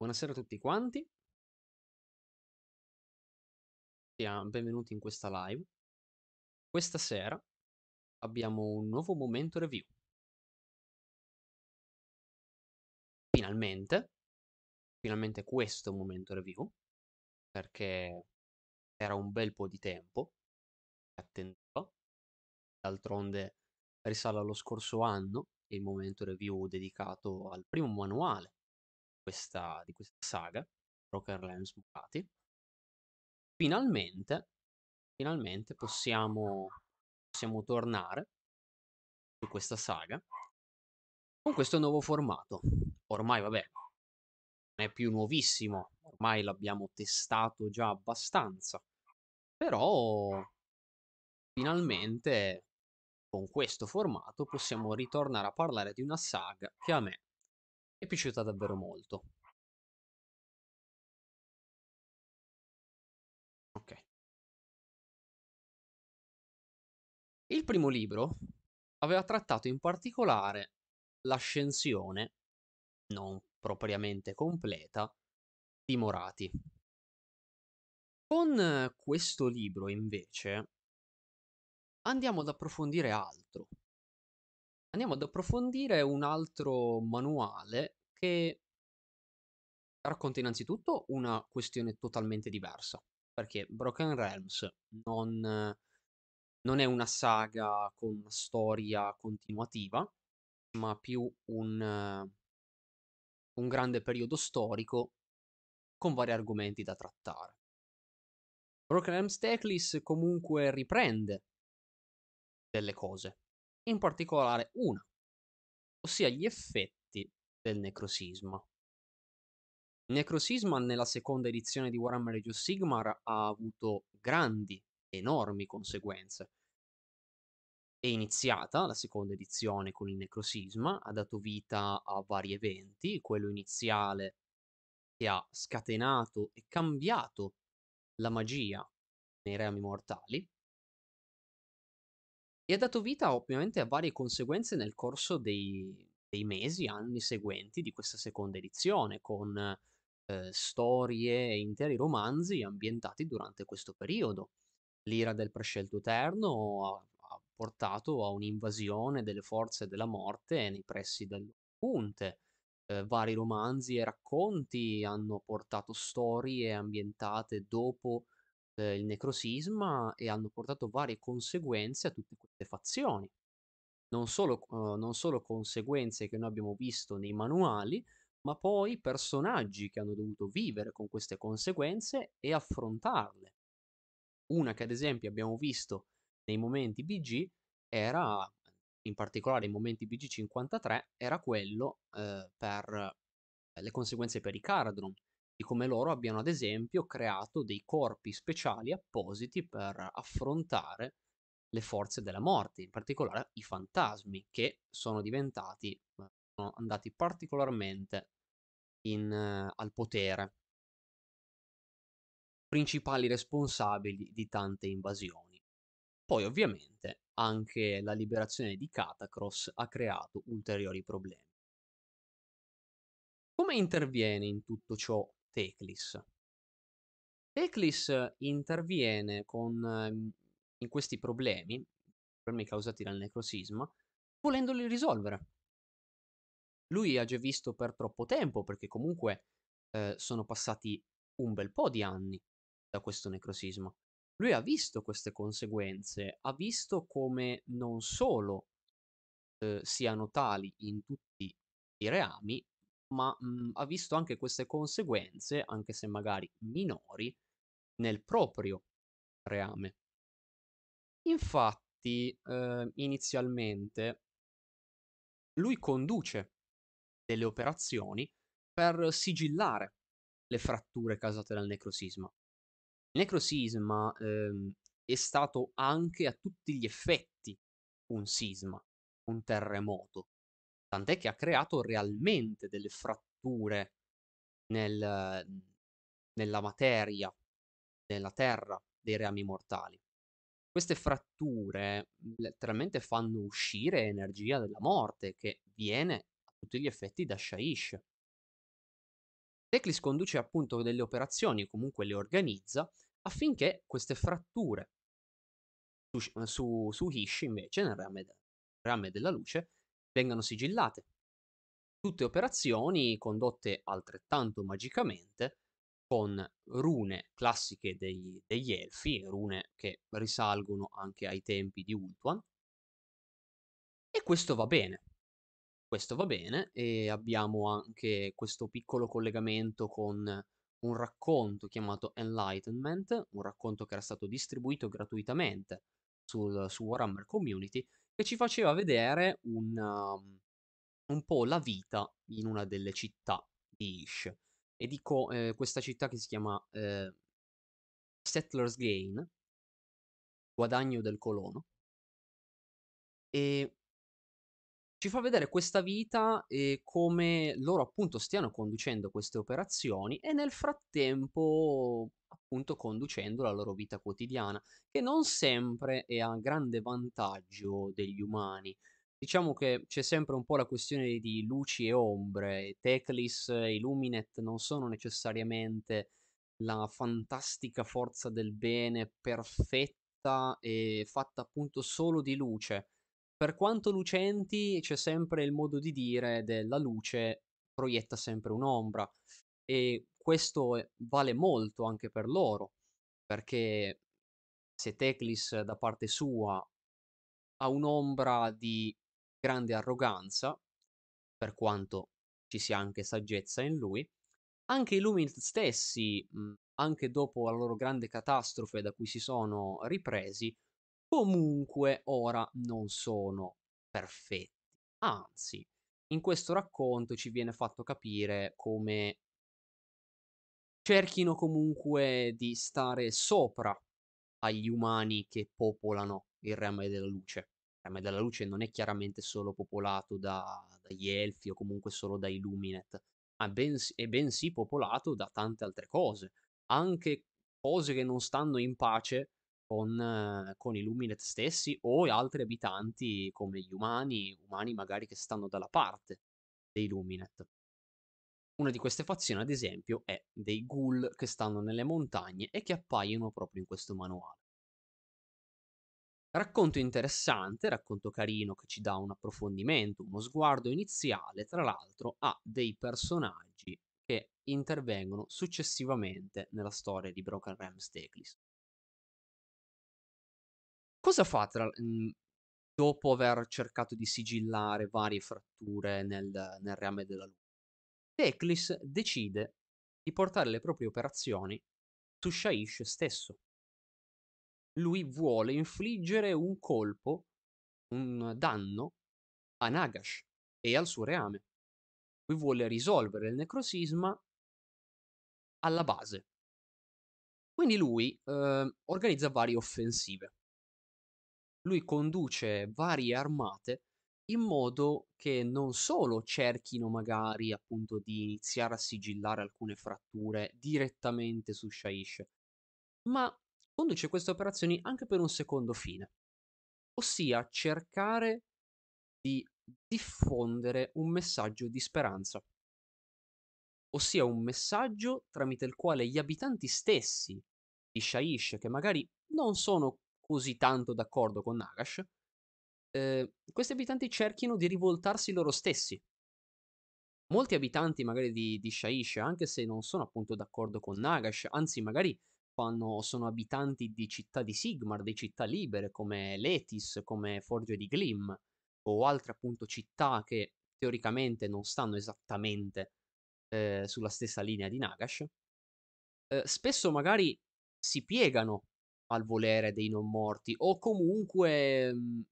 Buonasera a tutti quanti. Benvenuti in questa live. Questa sera abbiamo un nuovo momento review. Finalmente, finalmente questo momento review, perché era un bel po' di tempo che attendevo. D'altronde risale allo scorso anno il momento review dedicato al primo manuale questa, di questa saga, Broken Realms Bucati, finalmente, finalmente possiamo, possiamo tornare su questa saga con questo nuovo formato. Ormai, vabbè, non è più nuovissimo, ormai l'abbiamo testato già abbastanza, però finalmente con questo formato possiamo ritornare a parlare di una saga che a me è piaciuta davvero molto. Ok. Il primo libro aveva trattato in particolare l'ascensione, non propriamente completa, di Morati. Con questo libro, invece, andiamo ad approfondire altro andiamo ad approfondire un altro manuale che racconta innanzitutto una questione totalmente diversa, perché Broken Realms non, non è una saga con una storia continuativa, ma più un, un grande periodo storico con vari argomenti da trattare. Broken Realms Teclis comunque riprende delle cose, in particolare una, ossia gli effetti del necrosisma. Il necrosisma nella seconda edizione di Warhammer Age of Sigmar ha avuto grandi, enormi conseguenze. È iniziata la seconda edizione con il necrosisma, ha dato vita a vari eventi, quello iniziale che ha scatenato e cambiato la magia nei reami mortali, e ha dato vita ovviamente a varie conseguenze nel corso dei, dei mesi, anni seguenti di questa seconda edizione, con eh, storie e interi romanzi ambientati durante questo periodo. L'ira del prescelto eterno ha, ha portato a un'invasione delle forze della morte nei pressi del Punte. Eh, vari romanzi e racconti hanno portato storie ambientate dopo eh, il necrosisma e hanno portato varie conseguenze a tutte queste fazioni. Non solo, uh, non solo conseguenze che noi abbiamo visto nei manuali, ma poi personaggi che hanno dovuto vivere con queste conseguenze e affrontarle. Una che ad esempio abbiamo visto nei momenti BG era, in particolare nei momenti BG 53, era quello eh, per le conseguenze per i Caradron, di come loro abbiano ad esempio creato dei corpi speciali appositi per affrontare le forze della morte, in particolare i fantasmi, che sono diventati, eh, sono andati particolarmente in, uh, al potere, principali responsabili di tante invasioni. Poi ovviamente anche la liberazione di Catacross ha creato ulteriori problemi. Come interviene in tutto ciò Teclis. Teclis interviene con, ehm, in questi problemi, problemi causati dal necrosisma, volendoli risolvere. Lui ha già visto per troppo tempo, perché comunque eh, sono passati un bel po' di anni da questo necrosisma. Lui ha visto queste conseguenze, ha visto come non solo eh, siano tali in tutti i reami, ma mh, ha visto anche queste conseguenze, anche se magari minori, nel proprio reame. Infatti, eh, inizialmente, lui conduce delle operazioni per sigillare le fratture causate dal necrosisma. Il necrosisma ehm, è stato anche a tutti gli effetti un sisma, un terremoto, tant'è che ha creato realmente delle fratture nel, nella materia, nella terra dei reami mortali. Queste fratture letteralmente fanno uscire energia della morte che viene a tutti gli effetti da Shaish. Teclis conduce appunto delle operazioni, comunque le organizza, affinché queste fratture su, su, su Hish, invece, nel rame, de- rame della luce, vengano sigillate. Tutte operazioni condotte altrettanto magicamente con rune classiche dei, degli elfi, rune che risalgono anche ai tempi di Ultuan. E questo va bene. Questo va bene e abbiamo anche questo piccolo collegamento con un racconto chiamato Enlightenment, un racconto che era stato distribuito gratuitamente sul, su Warhammer Community, che ci faceva vedere un, um, un po' la vita in una delle città di Ish. E dico eh, questa città che si chiama eh, Settlers Gain, guadagno del colono. E ci fa vedere questa vita e come loro appunto stiano conducendo queste operazioni e nel frattempo appunto conducendo la loro vita quotidiana, che non sempre è a grande vantaggio degli umani. Diciamo che c'è sempre un po' la questione di luci e ombre, Teclis e Illuminet non sono necessariamente la fantastica forza del bene perfetta e fatta appunto solo di luce per quanto lucenti, c'è sempre il modo di dire della luce proietta sempre un'ombra e questo vale molto anche per loro, perché se Teclis da parte sua ha un'ombra di grande arroganza, per quanto ci sia anche saggezza in lui, anche i Luminith stessi, anche dopo la loro grande catastrofe da cui si sono ripresi, comunque ora non sono perfetti. Anzi, in questo racconto ci viene fatto capire come cerchino comunque di stare sopra agli umani che popolano il Rame della Luce. Il Rame della Luce non è chiaramente solo popolato da, dagli Elfi o comunque solo dai Luminet, ma bens- è bensì popolato da tante altre cose, anche cose che non stanno in pace con, con i Luminet stessi o altri abitanti come gli umani, umani magari che stanno dalla parte dei Luminet. Una di queste fazioni, ad esempio, è dei ghoul che stanno nelle montagne e che appaiono proprio in questo manuale. Racconto interessante, racconto carino che ci dà un approfondimento, uno sguardo iniziale, tra l'altro, a dei personaggi che intervengono successivamente nella storia di Broken Realms Teclis. Cosa fa tra mhmm, dopo aver cercato di sigillare varie fratture nel nel reame della luce? Teclis decide di portare le proprie operazioni su Shaish stesso. Lui vuole infliggere un colpo, un danno a Nagash e al suo reame. Lui vuole risolvere il necrosisma alla base. Quindi lui, ehm, organizza varie offensive lui conduce varie armate in modo che non solo cerchino magari appunto di iniziare a sigillare alcune fratture direttamente su Shaish, ma conduce queste operazioni anche per un secondo fine, ossia cercare di diffondere un messaggio di speranza, ossia un messaggio tramite il quale gli abitanti stessi di Shaish, che magari non sono così tanto d'accordo con Nagash, eh, questi abitanti cerchino di rivoltarsi loro stessi. Molti abitanti magari di, di Shaish, anche se non sono appunto d'accordo con Nagash, anzi magari fanno, sono abitanti di città di Sigmar, di città libere come Letis, come Forge di Glim, o altre appunto città che teoricamente non stanno esattamente eh, sulla stessa linea di Nagash, eh, spesso magari si piegano al volere dei non morti o comunque mhmm,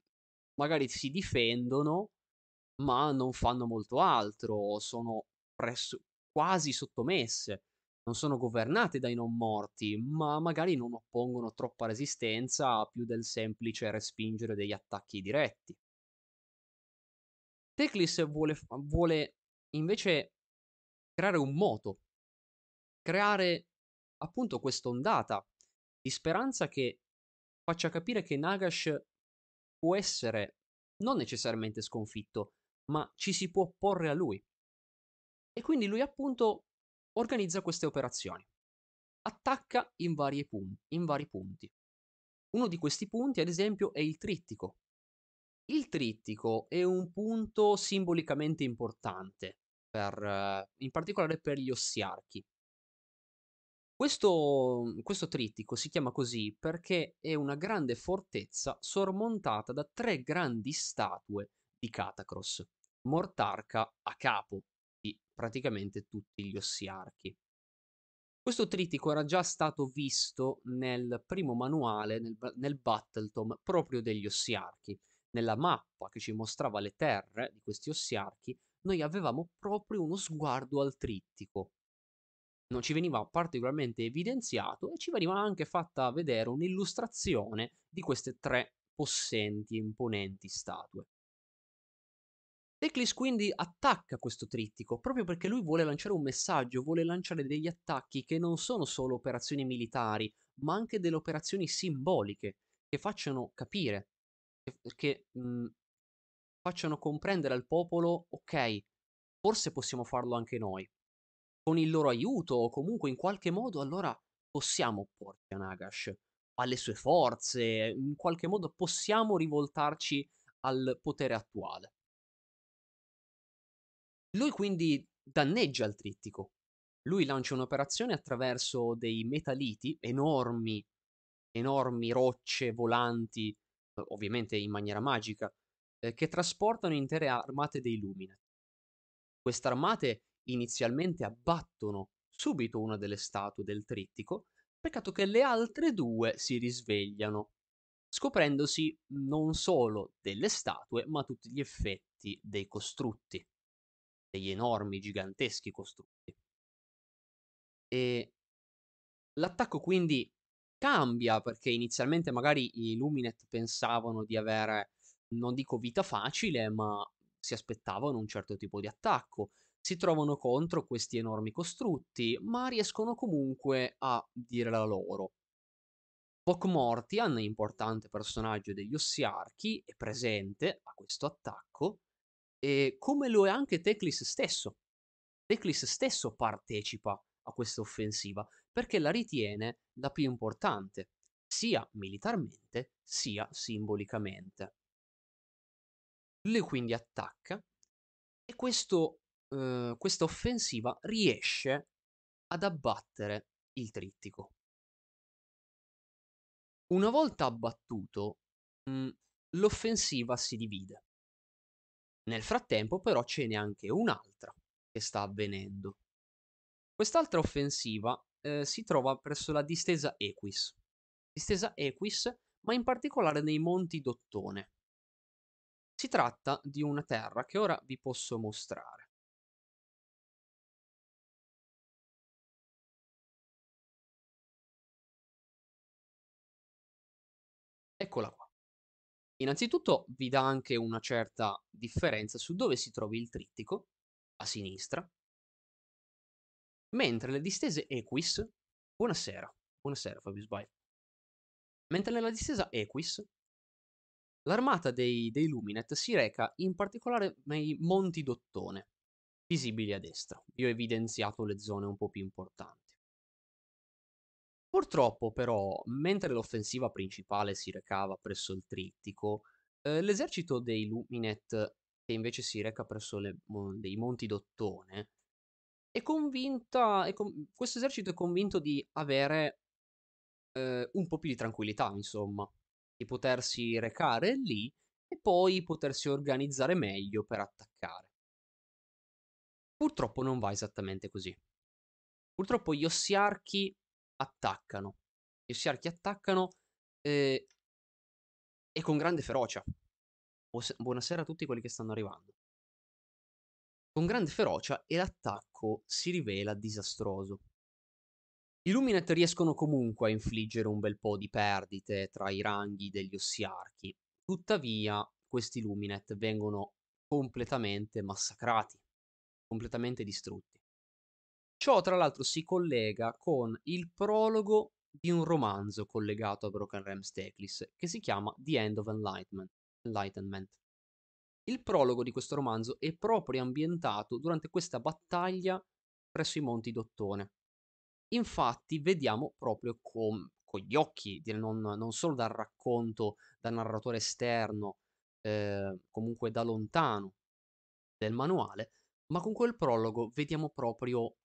magari si difendono ma non fanno molto altro, sono presso quasi sottomesse, non sono governate dai non morti, ma magari non oppongono troppa resistenza più del semplice respingere degli attacchi diretti. Teclis vuole, vuole invece creare un moto, creare appunto quest'ondata di speranza che faccia capire che Nagash può essere non necessariamente sconfitto, ma ci si può opporre a lui. E quindi lui appunto organizza queste operazioni. Attacca in, pun- in vari punti. Uno di questi punti, ad esempio, è il trittico. Il trittico è un punto simbolicamente importante, per, in particolare per gli ossiarchi. Questo, questo trittico si chiama così perché è una grande fortezza sormontata da tre grandi statue di Catacross, mortarca a capo di praticamente tutti gli ossiarchi. Questo trittico era già stato visto nel primo manuale, nel, nel Battletome, proprio degli ossiarchi. Nella mappa che ci mostrava le terre di questi ossiarchi, noi avevamo proprio uno sguardo al trittico, non ci veniva particolarmente evidenziato e ci veniva anche fatta vedere un'illustrazione di queste tre possenti e imponenti statue. Teclis quindi attacca questo trittico proprio perché lui vuole lanciare un messaggio, vuole lanciare degli attacchi che non sono solo operazioni militari, ma anche delle operazioni simboliche che facciano capire, che, che mh, facciano comprendere al popolo, ok, forse possiamo farlo anche noi con il loro aiuto o comunque in qualche modo allora possiamo opporci a Nagash, alle sue forze, in qualche modo possiamo rivoltarci al potere attuale. Lui quindi danneggia il trittico. Lui lancia un'operazione attraverso dei metaliti, enormi, enormi rocce volanti, ovviamente in maniera magica, eh, che trasportano intere armate dei Luminat. Queste armate inizialmente abbattono subito una delle statue del trittico, peccato che le altre due si risvegliano, scoprendosi non solo delle statue, ma tutti gli effetti dei costrutti, degli enormi, giganteschi costrutti. E l'attacco quindi cambia perché inizialmente magari i Luminet pensavano di avere, non dico vita facile, ma si aspettavano un certo tipo di attacco si trovano contro questi enormi costrutti, ma riescono comunque a dire la loro. Pokmortian, importante personaggio degli Ossiarchi, è presente a questo attacco, e come lo è anche Teclis stesso. Teclis stesso partecipa a questa offensiva perché la ritiene la più importante, sia militarmente sia simbolicamente. Lui quindi attacca e questo Uhm, questa offensiva riesce ad abbattere il trittico. Una volta abbattuto, mhmm, l'offensiva si divide. Nel frattempo però ce n'è anche un'altra che sta avvenendo. Quest'altra offensiva, ehm, si trova presso la distesa Equis. Distesa Equis, ma in particolare nei monti d'Ottone. Si tratta di una terra che ora vi posso mostrare. Eccola qua. Innanzitutto vi dà anche una certa differenza su dove si trovi il trittico, a sinistra, mentre le distese Equis, buonasera, buonasera Fabio Sbai, mentre nella distesa Equis l'armata dei, dei Luminet si reca in particolare nei Monti d'Ottone, visibili a destra. Io ho evidenziato le zone un po' più importanti. Purtroppo però, mentre l'offensiva principale si recava presso il trittico, eh, l'esercito dei Luminet, che invece si reca presso le, dei Monti d'Ottone, è convinta, è con, questo esercito è convinto di avere eh, un po' più di tranquillità, insomma, di potersi recare lì e poi potersi organizzare meglio per attaccare. Purtroppo non va esattamente così. Purtroppo gli ossiarchi attaccano. Gli Ossiarchi attaccano eh, e con grande ferocia. Buonasera a tutti quelli che stanno arrivando. Con grande ferocia e l'attacco si rivela disastroso. I Luminet riescono comunque a infliggere un bel po' di perdite tra i ranghi degli Ossiarchi. Tuttavia, questi Luminet vengono completamente massacrati, completamente distrutti. Ciò tra l'altro si collega con il prologo di un romanzo collegato a Broken Realms Teclis che si chiama The End of Enlightenment. Il prologo di questo romanzo è proprio ambientato durante questa battaglia presso i monti d'Ottone. Infatti vediamo proprio con con gli occhi, non non solo dal racconto, dal narratore esterno, ehm, comunque da lontano del manuale, ma con quel prologo vediamo proprio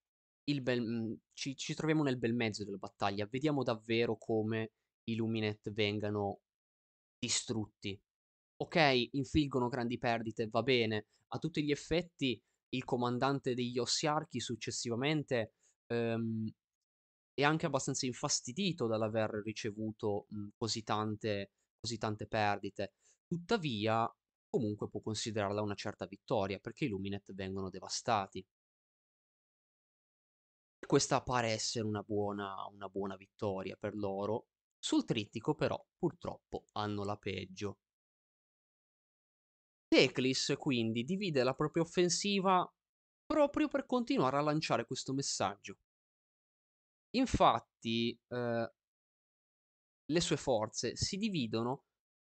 il bel mhmm, ci ci troviamo nel bel mezzo della battaglia, vediamo davvero come i Luminet vengano distrutti. Okay, infliggono grandi perdite, va bene, a tutti gli effetti il comandante degli Ossiarchi successivamente, ehm, è anche abbastanza infastidito dall'aver ricevuto, mhmm, così tante così tante perdite. Tuttavia, comunque può considerarla una certa vittoria, perché i Luminet vengono devastati. Questa pare essere una buona una buona vittoria per loro. Sul trittico però, purtroppo, hanno la peggio. Teclis quindi divide la propria offensiva proprio per continuare a lanciare questo messaggio. Infatti, ehm le sue forze si dividono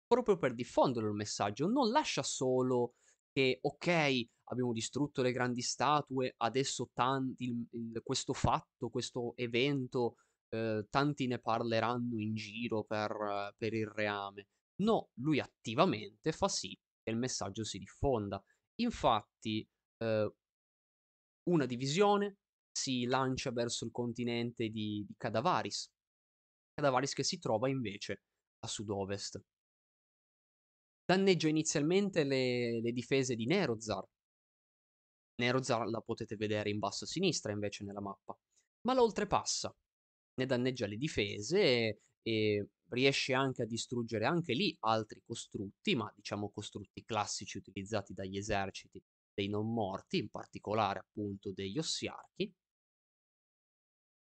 proprio per diffondere il messaggio, non lascia solo che: "Okay, abbiamo distrutto le grandi statue, adesso tanti il il questo fatto, questo evento, ehm, tanti ne parleranno in giro per per il reame." No, lui attivamente fa sì che il messaggio si diffonda. Infatti, ehm una divisione si lancia verso il continente di di Cadavaris. Cadavaris che si trova invece a sud-ovest. Danneggia inizialmente le le difese di Nerozar. Nerozar la potete vedere in basso a sinistra invece nella mappa, ma la oltrepassa. Ne danneggia le difese e e riesce anche a distruggere anche lì altri costrutti, ma diciamo costrutti classici utilizzati dagli eserciti dei non morti, in particolare appunto degli Ossiarchi.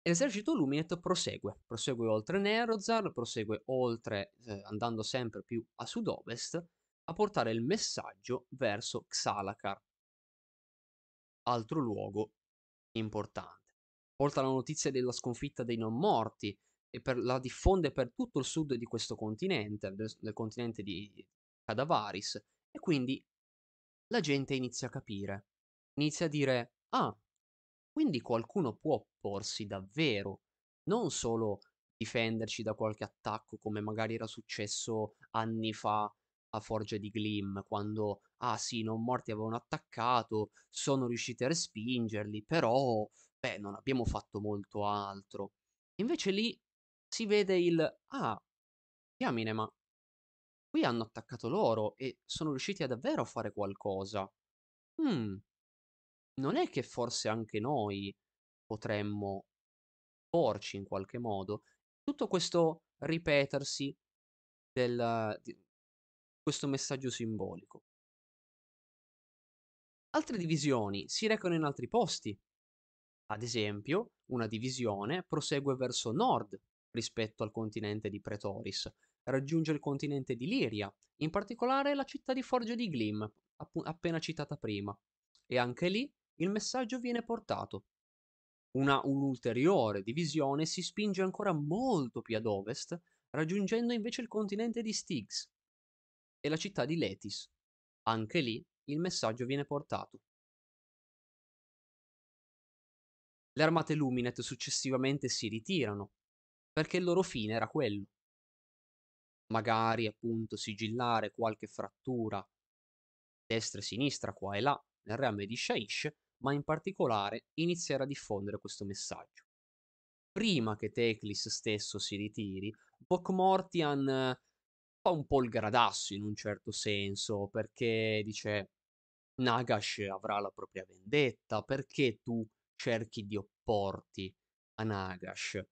L'esercito Luminet prosegue, prosegue oltre Nerozar, prosegue oltre, ehm, andando sempre più a sud-ovest, a portare il messaggio verso Xalakar. Altro luogo importante. Porta la notizia della sconfitta dei non morti e per la diffonde per tutto il sud di questo continente, del del continente di Cadavaris, e quindi la gente inizia a capire. Inizia a dire: "Ah, quindi qualcuno può opporsi davvero, non solo difenderci da qualche attacco come magari era successo anni fa a Forge di Glim, quando, ah sì, non morti avevano attaccato, sono riusciti a respingerli, però, beh, non abbiamo fatto molto altro." Invece lì si vede il: "Ah, diamine, ma qui hanno attaccato loro e sono riusciti a davvero a fare qualcosa. Mh, non è che forse anche noi potremmo porci in qualche modo?" Tutto questo ripetersi del di questo messaggio simbolico. Altre divisioni si recano in altri posti. Ad esempio, una divisione prosegue verso nord rispetto al continente di Pretoris, raggiunge il continente di Liria, in particolare la città di Forge di Glim, appu appena citata prima, e anche lì il messaggio viene portato. Una un'ulteriore divisione si spinge ancora molto più ad ovest, raggiungendo invece il continente di Styx e la città di Lethis. Anche lì il messaggio viene portato. Le armate Luminet successivamente si ritirano, perché il loro fine era quello. Magari appunto sigillare qualche frattura destra e sinistra, qua e là, nel reame di Shaish, ma in particolare iniziare a diffondere questo messaggio. Prima che Teclis stesso si ritiri, Pokmortian fa un po' il gradasso in un certo senso, perché dice: "Nagash avrà la propria vendetta, perché tu cerchi di opporti a Nagash?"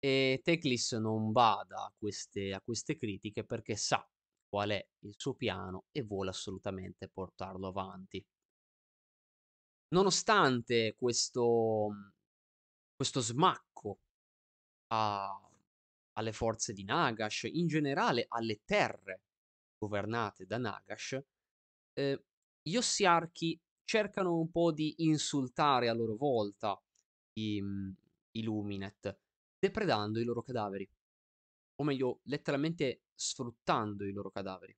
E Teclis non bada a queste a queste critiche perché sa qual è il suo piano e vuole assolutamente portarlo avanti. Nonostante questo mhmm, questo smacco a alle forze di Nagash, in generale alle terre governate da Nagash, ehm, gli Ossiarchi cercano un po' di insultare a loro volta i mhmm, i Luminet, depredando i loro cadaveri. O meglio, letteralmente sfruttando i loro cadaveri.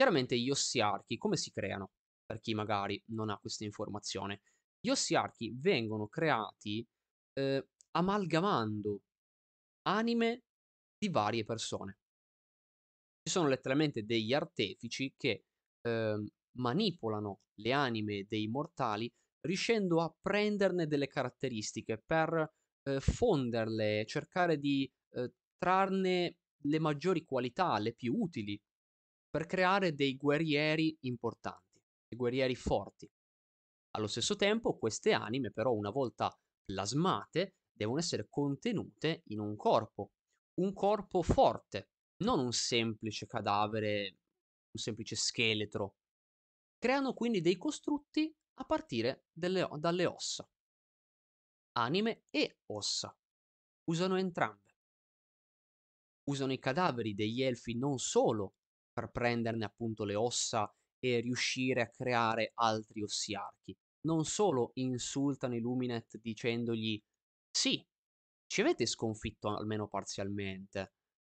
Chiaramente gli Ossiarchi come si creano? Per chi magari non ha questa informazione. Gli ossiarchi vengono creati, ehm, amalgamando anime di varie persone. Ci sono letteralmente degli artefici che, ehm, manipolano le anime dei mortali, riuscendo a prenderne delle caratteristiche per, ehm, fonderle, cercare di, ehm, trarne le maggiori qualità, le più utili, per creare dei guerrieri importanti, guerrieri forti. Allo stesso tempo queste anime però una volta plasmate devono essere contenute in un corpo, un corpo forte, non un semplice cadavere, un semplice scheletro. Creano quindi dei costrutti a partire delle, dalle ossa. Anime e ossa. Usano entrambe. Usano i cadaveri degli elfi non solo per prenderne appunto le ossa e riuscire a creare altri ossiarchi. Non solo insultano i Luminet dicendogli sì, ci avete sconfitto almeno parzialmente,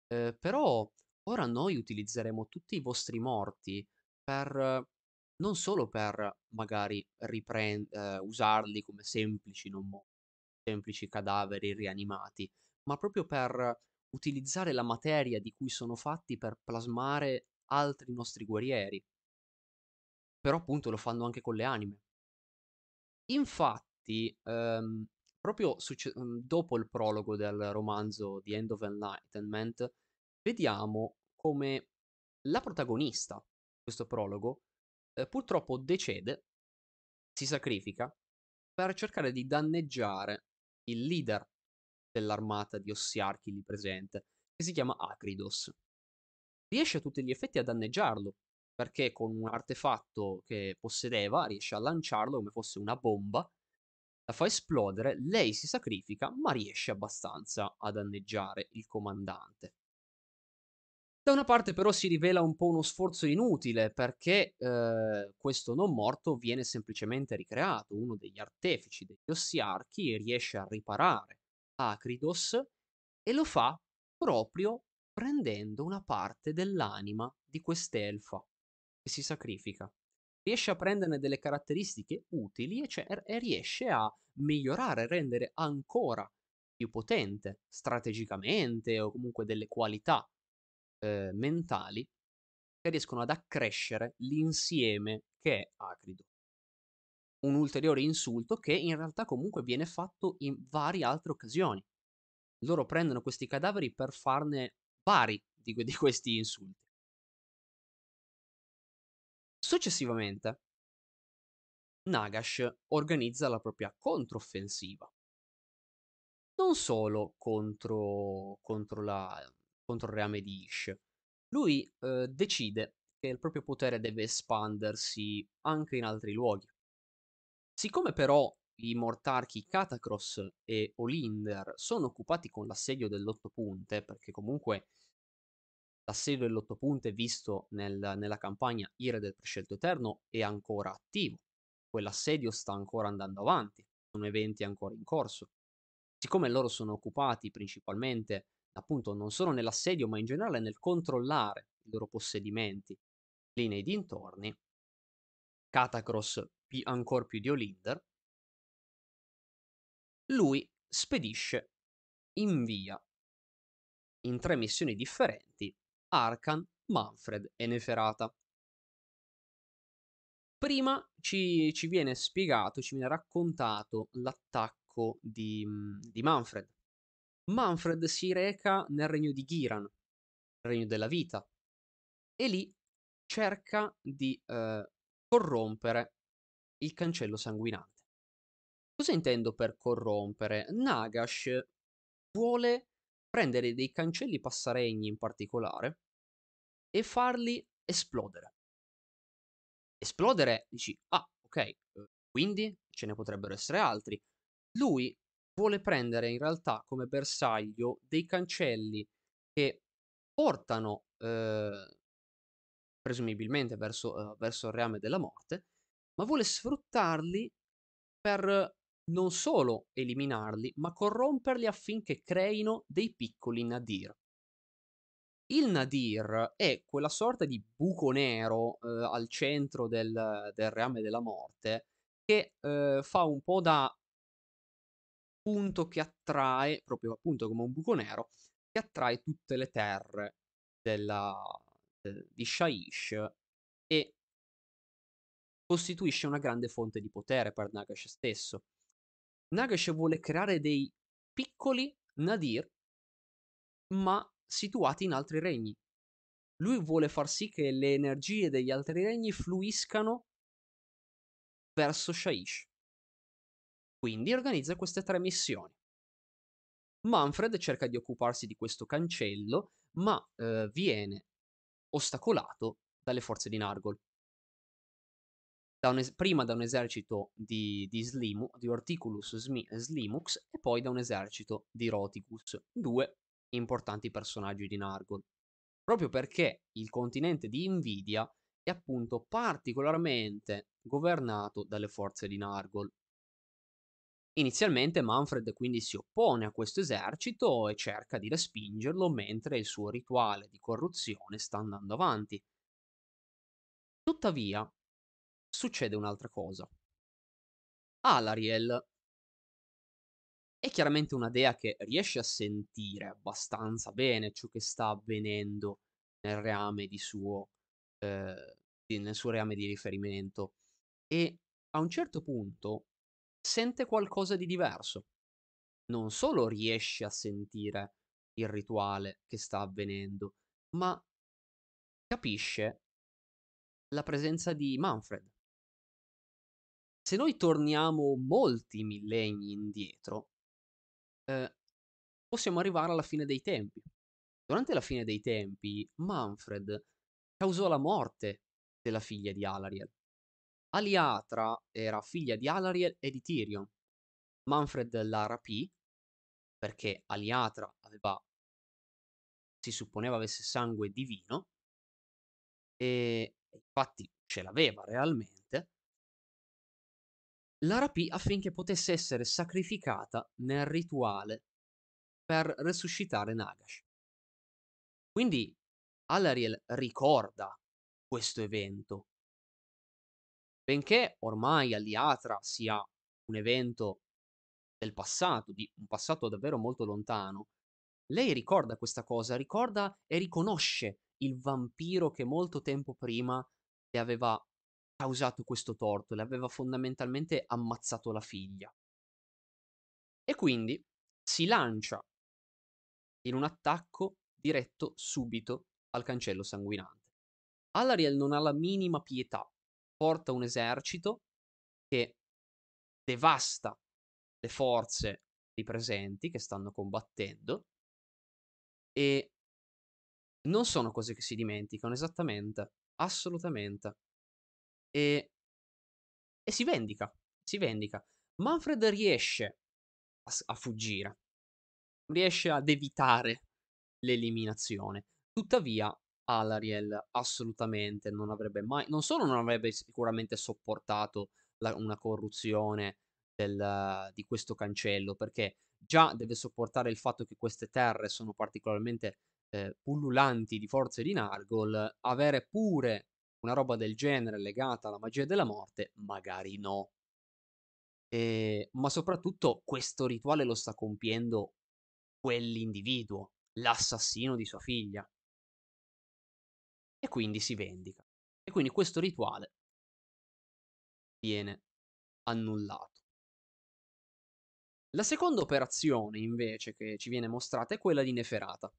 eh, però ora noi utilizzeremo tutti i vostri morti per non solo per magari ripren- eh, usarli come semplici, mo- semplici cadaveri rianimati, ma proprio per utilizzare la materia di cui sono fatti per plasmare altri nostri guerrieri. Però appunto lo fanno anche con le anime. Infatti, ehm, proprio succe- mm, dopo il prologo del romanzo The End of Enlightenment, vediamo come la protagonista questo prologo eh, purtroppo decede, si sacrifica per cercare di danneggiare il leader dell'armata di Ossiarchi lì presente, che si chiama Acridos. Riesce a tutti gli effetti a danneggiarlo, perché con un artefatto che possedeva riesce a lanciarlo come fosse una bomba, la fa esplodere, lei si sacrifica, ma riesce abbastanza a danneggiare il comandante. Da una parte però si rivela un po' uno sforzo inutile perché eh, questo non morto viene semplicemente ricreato, uno degli artefici degli Ossiarchi riesce a riparare Acridos e lo fa proprio prendendo una parte dell'anima di quest'elfa che si sacrifica. Riesce a prenderne delle caratteristiche utili e, cioè, e riesce a migliorare, rendere ancora più potente strategicamente o comunque delle qualità eh, mentali che riescono ad accrescere l'insieme che è acrido. Un ulteriore insulto che in realtà comunque viene fatto in varie altre occasioni. Loro prendono questi cadaveri per farne vari di, di questi insulti. Successivamente, Nagash organizza la propria controffensiva. Non solo contro, contro la contro il reame di Ish. Lui eh, decide che il proprio potere deve espandersi anche in altri luoghi. Siccome però i mortarchi Catacross e Olinder sono occupati con l'assedio dell'otto punte, perché comunque l'assedio dell'otto punte visto nel, nella campagna Ire del Prescelto Eterno è ancora attivo. Quell'assedio sta ancora andando avanti, sono eventi ancora in corso. Siccome loro sono occupati principalmente appunto non solo nell'assedio, ma in generale nel controllare i loro possedimenti lì nei dintorni, Catacross pi- ancora più di Olinder, lui spedisce, invia in tre missioni differenti Arkan, Manfred e Neferata. Prima ci, ci, viene spiegato, ci viene raccontato l'attacco di, di Manfred, Manfred si reca nel regno di Ghiran, il regno della vita, e lì cerca di eh, corrompere il cancello sanguinante. Cosa intendo per corrompere? Nagash vuole prendere dei cancelli passaregni in particolare e farli esplodere. Esplodere, dici, ah, ok, eh, quindi ce ne potrebbero essere altri. Lui vuole prendere in realtà come bersaglio dei cancelli che portano eh, presumibilmente verso, eh, verso il reame della morte, ma vuole sfruttarli per non solo eliminarli, ma corromperli affinché creino dei piccoli nadir. Il nadir è quella sorta di buco nero eh, al centro del, del reame della morte che, uhm, fa un po' da punto che attrae, proprio appunto come un buco nero, che attrae tutte le terre della ehm, di Shyish e costituisce una grande fonte di potere per Nagash stesso. Nagash vuole creare dei piccoli Nadir, ma situati in altri regni. Lui vuole far sì che le energie degli altri regni fluiscano verso Shyish. Quindi organizza queste tre missioni. Manfred cerca di occuparsi di questo cancello, ma eh, viene ostacolato dalle forze di Nargol. Da es- prima da un esercito di, di, Slimu, di Orticulus Smi- Slimux e poi da un esercito di Roticus, due importanti personaggi di Nargol. Proprio perché il continente di Invidia è appunto particolarmente governato dalle forze di Nargol. Inizialmente Manfred quindi si oppone a questo esercito e cerca di respingerlo mentre il suo rituale di corruzione sta andando avanti. Tuttavia, succede un'altra cosa. Alariel è chiaramente una dea che riesce a sentire abbastanza bene ciò che sta avvenendo nel reame di suo, eh, nel suo reame di riferimento e a un certo punto sente qualcosa di diverso. Non solo riesce a sentire il rituale che sta avvenendo, ma capisce la presenza di Manfred. Se noi torniamo molti millenni indietro, eh, possiamo arrivare alla fine dei tempi. Durante la fine dei tempi, Manfred causò la morte della figlia di Alariel. Aliatra era figlia di Alariel e di Tyrion. Manfred la rapì perché Aliatra aveva, si supponeva avesse sangue divino e infatti ce l'aveva realmente. La rapì affinché potesse essere sacrificata nel rituale per resuscitare Nagash. Quindi Alariel ricorda questo evento Benché ormai Aliatra sia un evento del passato, di un passato davvero molto lontano, lei ricorda questa cosa, ricorda e riconosce il vampiro che molto tempo prima le aveva causato questo torto, le aveva fondamentalmente ammazzato la figlia. E quindi si lancia in un attacco diretto subito al cancello sanguinante. Alariel non ha la minima pietà porta un esercito che devasta le forze di presenti che stanno combattendo e non sono cose che si dimenticano, esattamente, assolutamente. E, e si vendica, si vendica. Manfred riesce a, a fuggire, riesce ad evitare l'eliminazione. Tuttavia, Alariel assolutamente non avrebbe mai, non solo non avrebbe sicuramente sopportato la, una corruzione del, di questo cancello, perché già deve sopportare il fatto che queste terre sono particolarmente eh, pullulanti di forze di Nargol, avere pure una roba del genere legata alla magia della morte, magari no. E, ma soprattutto questo rituale lo sta compiendo quell'individuo, l'assassino di sua figlia e quindi si vendica. E quindi questo rituale viene annullato. La seconda operazione, invece, che ci viene mostrata è quella di Neferata.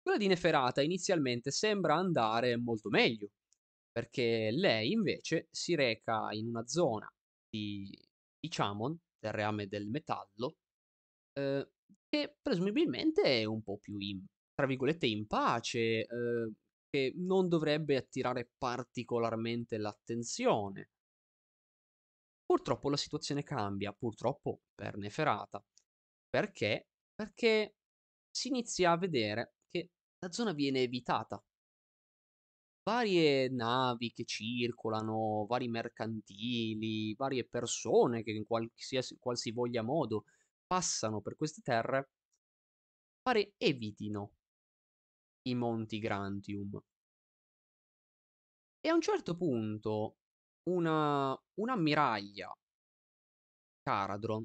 Quella di Neferata inizialmente sembra andare molto meglio, perché lei invece si reca in una zona di, di Chamon, del reame del metallo, eh, che presumibilmente è un po' più in, tra virgolette, in pace, eh, che non dovrebbe attirare particolarmente l'attenzione. Purtroppo la situazione cambia, purtroppo per Neferata. Perché? Perché si inizia a vedere che la zona viene evitata. Varie navi che circolano, vari mercantili, varie persone che in qualsiasi, qualsivoglia modo passano per queste terre, pare evitino i monti Grantium. E a un certo punto una, un'ammiraglia Caradron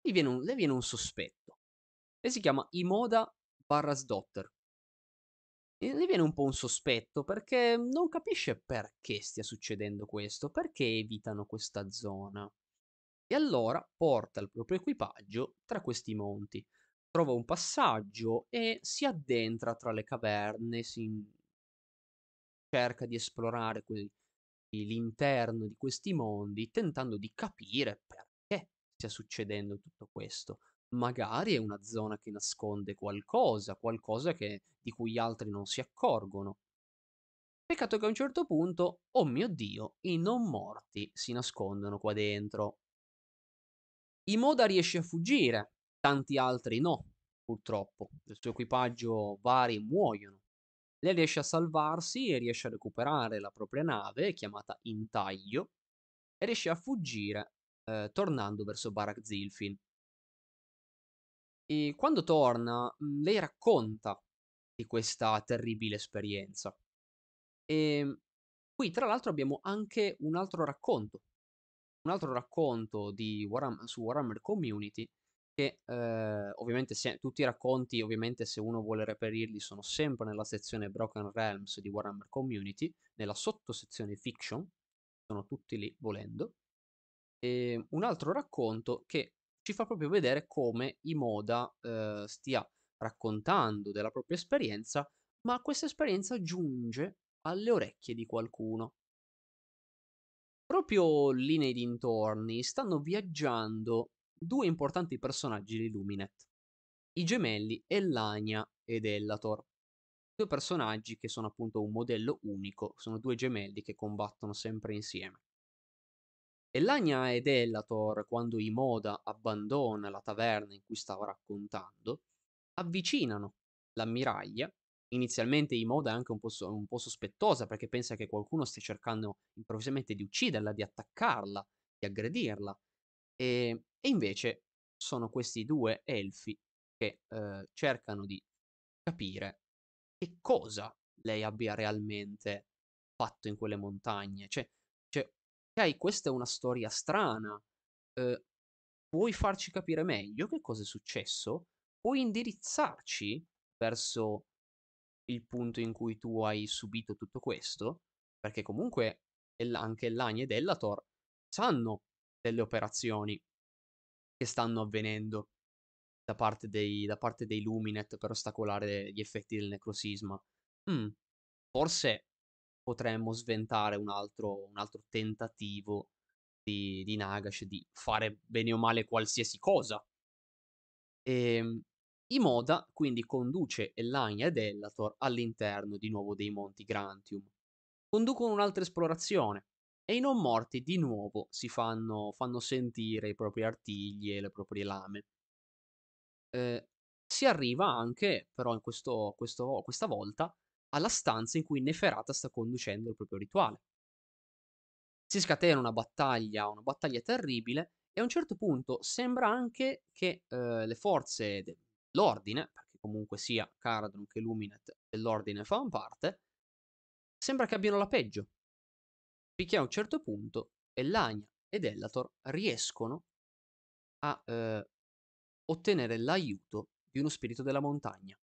gli viene un le viene un sospetto. Lei si chiama Imoda Barrasdotter. E le viene un po' un sospetto perché non capisce perché stia succedendo questo, perché evitano questa zona. E allora porta il proprio equipaggio tra questi monti. Trova un passaggio e si addentra tra le caverne, si cerca di esplorare que- l'interno di questi mondi, tentando di capire perché stia succedendo tutto questo. Magari è una zona che nasconde qualcosa, qualcosa che, di cui gli altri non si accorgono. Peccato che a un certo punto, oh mio Dio, i non morti si nascondono qua dentro. Imoda riesce a fuggire, tanti altri no, purtroppo. Il suo equipaggio vari muoiono. Lei riesce a salvarsi e riesce a recuperare la propria nave, chiamata Intaglio, e riesce a fuggire, eh, tornando verso Barak Zilfin. E quando torna, mhmm, lei racconta di questa terribile esperienza. Ehm, qui tra l'altro abbiamo anche un altro racconto. Un altro racconto Warham su Warhammer Community che, ehm, ovviamente se tutti i racconti, ovviamente se uno vuole reperirli, sono sempre nella sezione Broken Realms di Warhammer Community, nella sottosezione Fiction, sono tutti lì volendo. Ehm, un altro racconto che ci fa proprio vedere come Imoda eh, stia raccontando della propria esperienza, ma questa esperienza giunge alle orecchie di qualcuno. Proprio lì nei dintorni stanno viaggiando due importanti personaggi di Luminet, i gemelli Ellania ed Ellator. Due personaggi che sono appunto un modello unico, sono due gemelli che combattono sempre insieme. Elania ed Ellator, quando Imoda abbandona la taverna in cui stava raccontando, avvicinano l'ammiraglia. Inizialmente Imoda è anche un po', un po' sospettosa perché pensa che qualcuno stia cercando improvvisamente di ucciderla, di attaccarla, di aggredirla. E, e invece sono questi due elfi che eh, cercano di capire che cosa lei abbia realmente fatto in quelle montagne. Cioè, cioè ok, questa è una storia strana, eh, puoi farci capire meglio che cosa è successo? Puoi indirizzarci verso il punto in cui tu hai subito tutto questo? Perché comunque anche Lani ed Ellator sanno delle operazioni che stanno avvenendo da parte dei, da parte dei Luminet per ostacolare gli effetti del necrosisma. Mm, forse potremmo sventare un altro, un altro tentativo di, di, Nagash di fare bene o male qualsiasi cosa. E, ehm, Imoda quindi conduce Elania ed Ellator all'interno di nuovo dei monti Grantium. Conducono un'altra esplorazione e i non morti di nuovo si fanno, fanno sentire i propri artigli e le proprie lame. Eh, si arriva anche, però in questo, questo, questa volta, alla stanza in cui Neferata sta conducendo il proprio rituale. Si scatena una battaglia, una battaglia terribile, e a un certo punto sembra anche che eh, le forze dell'ordine, perché comunque sia Caradron che Luminet dell'ordine fanno parte, sembra che abbiano la peggio. Finché a un certo punto Elania ed Ellator riescono a eh, ottenere l'aiuto di uno spirito della montagna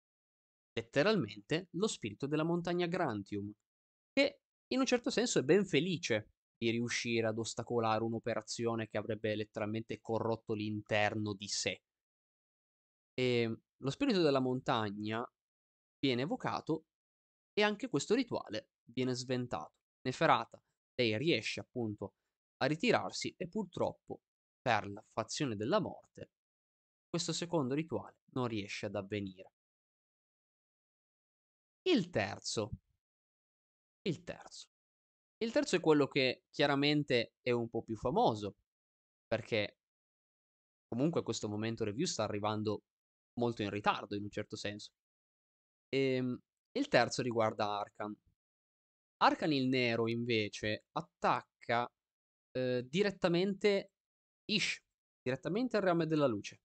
letteralmente lo spirito della montagna Grantium, che in un certo senso è ben felice di riuscire ad ostacolare un'operazione che avrebbe letteralmente corrotto l'interno di sé. E lo spirito della montagna viene evocato e anche questo rituale viene sventato. Neferata, lei riesce appunto a ritirarsi e purtroppo per la fazione della morte questo secondo rituale non riesce ad avvenire. Il terzo. Il terzo. Il terzo è quello che chiaramente è un po' più famoso, perché comunque questo momento review sta arrivando molto in ritardo in un certo senso. E, ehm, il terzo riguarda Arkan. Arkan il Nero invece attacca eh, direttamente Ish, direttamente al Rame della Luce.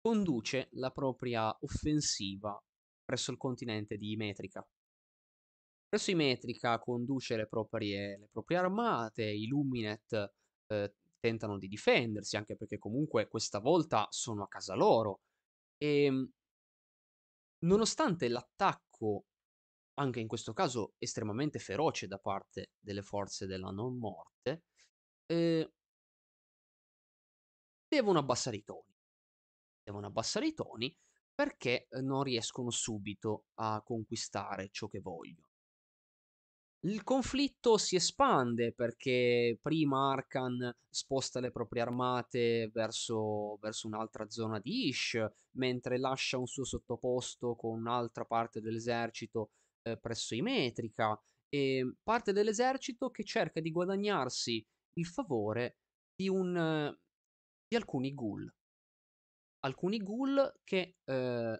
conduce la propria offensiva presso il continente di Metrica. Presso conduce le proprie le proprie armate, i Luminet, ehm, tentano di difendersi, anche perché comunque questa volta sono a casa loro. Ehm nonostante l'attacco, anche in questo caso estremamente feroce da parte delle forze della non morte, ehm devono abbassare i toni. Devono abbassare i toni perché, ehm, non riescono subito a conquistare ciò che voglio. Il conflitto si espande perché prima Arkan sposta le proprie armate verso verso un'altra zona di Ish, mentre lascia un suo sottoposto con un'altra parte dell'esercito, ehm, presso Imetrica, e parte dell'esercito che cerca di guadagnarsi il favore di un di alcuni ghoul. Alcuni ghoul che, ehm,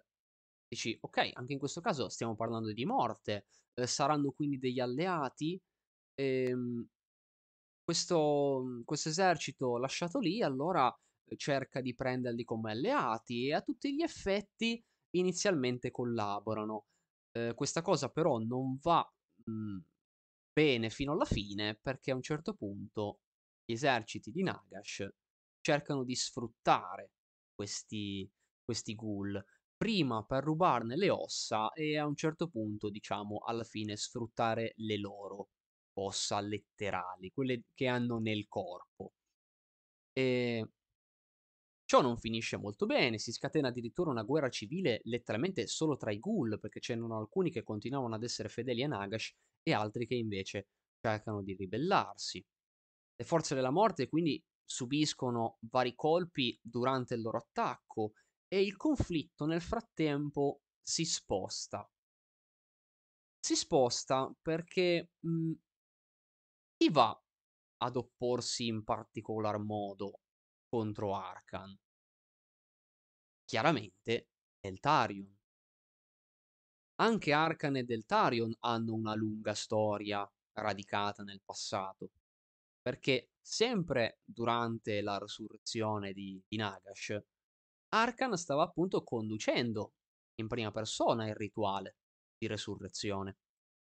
dici: "Okay, anche in questo caso stiamo parlando di morte, ehm, saranno quindi degli alleati?" Ehm, questo mhmm, questo esercito lasciato lì allora cerca di prenderli come alleati e a tutti gli effetti inizialmente collaborano. Ehm, questa cosa però non va, mhmm, bene fino alla fine perché a un certo punto gli eserciti di Nagash cercano di sfruttare questi questi ghoul, prima per rubarne le ossa e a un certo punto, diciamo, alla fine sfruttare le loro ossa letterali, quelle che hanno nel corpo. Ehm ciò non finisce molto bene, si scatena addirittura una guerra civile letteralmente solo tra i ghoul, perché c'erano alcuni che continuavano ad essere fedeli a Nagash e altri che invece cercano di ribellarsi. Le forze della morte quindi subiscono vari colpi durante il loro attacco e il conflitto nel frattempo si sposta. Si sposta perché, mhmm chi va ad opporsi in particolar modo contro Arkan? Chiaramente Eltarion. Anche Arkan ed Eltarion hanno una lunga storia radicata nel passato, perché sempre durante la resurrezione di di Nagash, Arkan stava appunto conducendo in prima persona il rituale di resurrezione.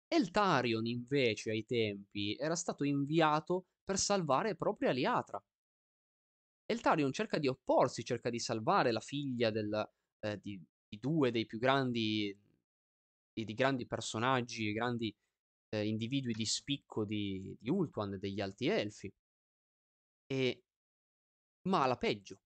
Eltarion invece ai tempi era stato inviato per salvare proprio Aliatra. Eltarion cerca di opporsi, cerca di salvare la figlia del ehm, di di 2 dei più grandi di di grandi personaggi grandi, ehm, individui di spicco di di Ulthuan, degli Alti Elfi. E ma alla peggio.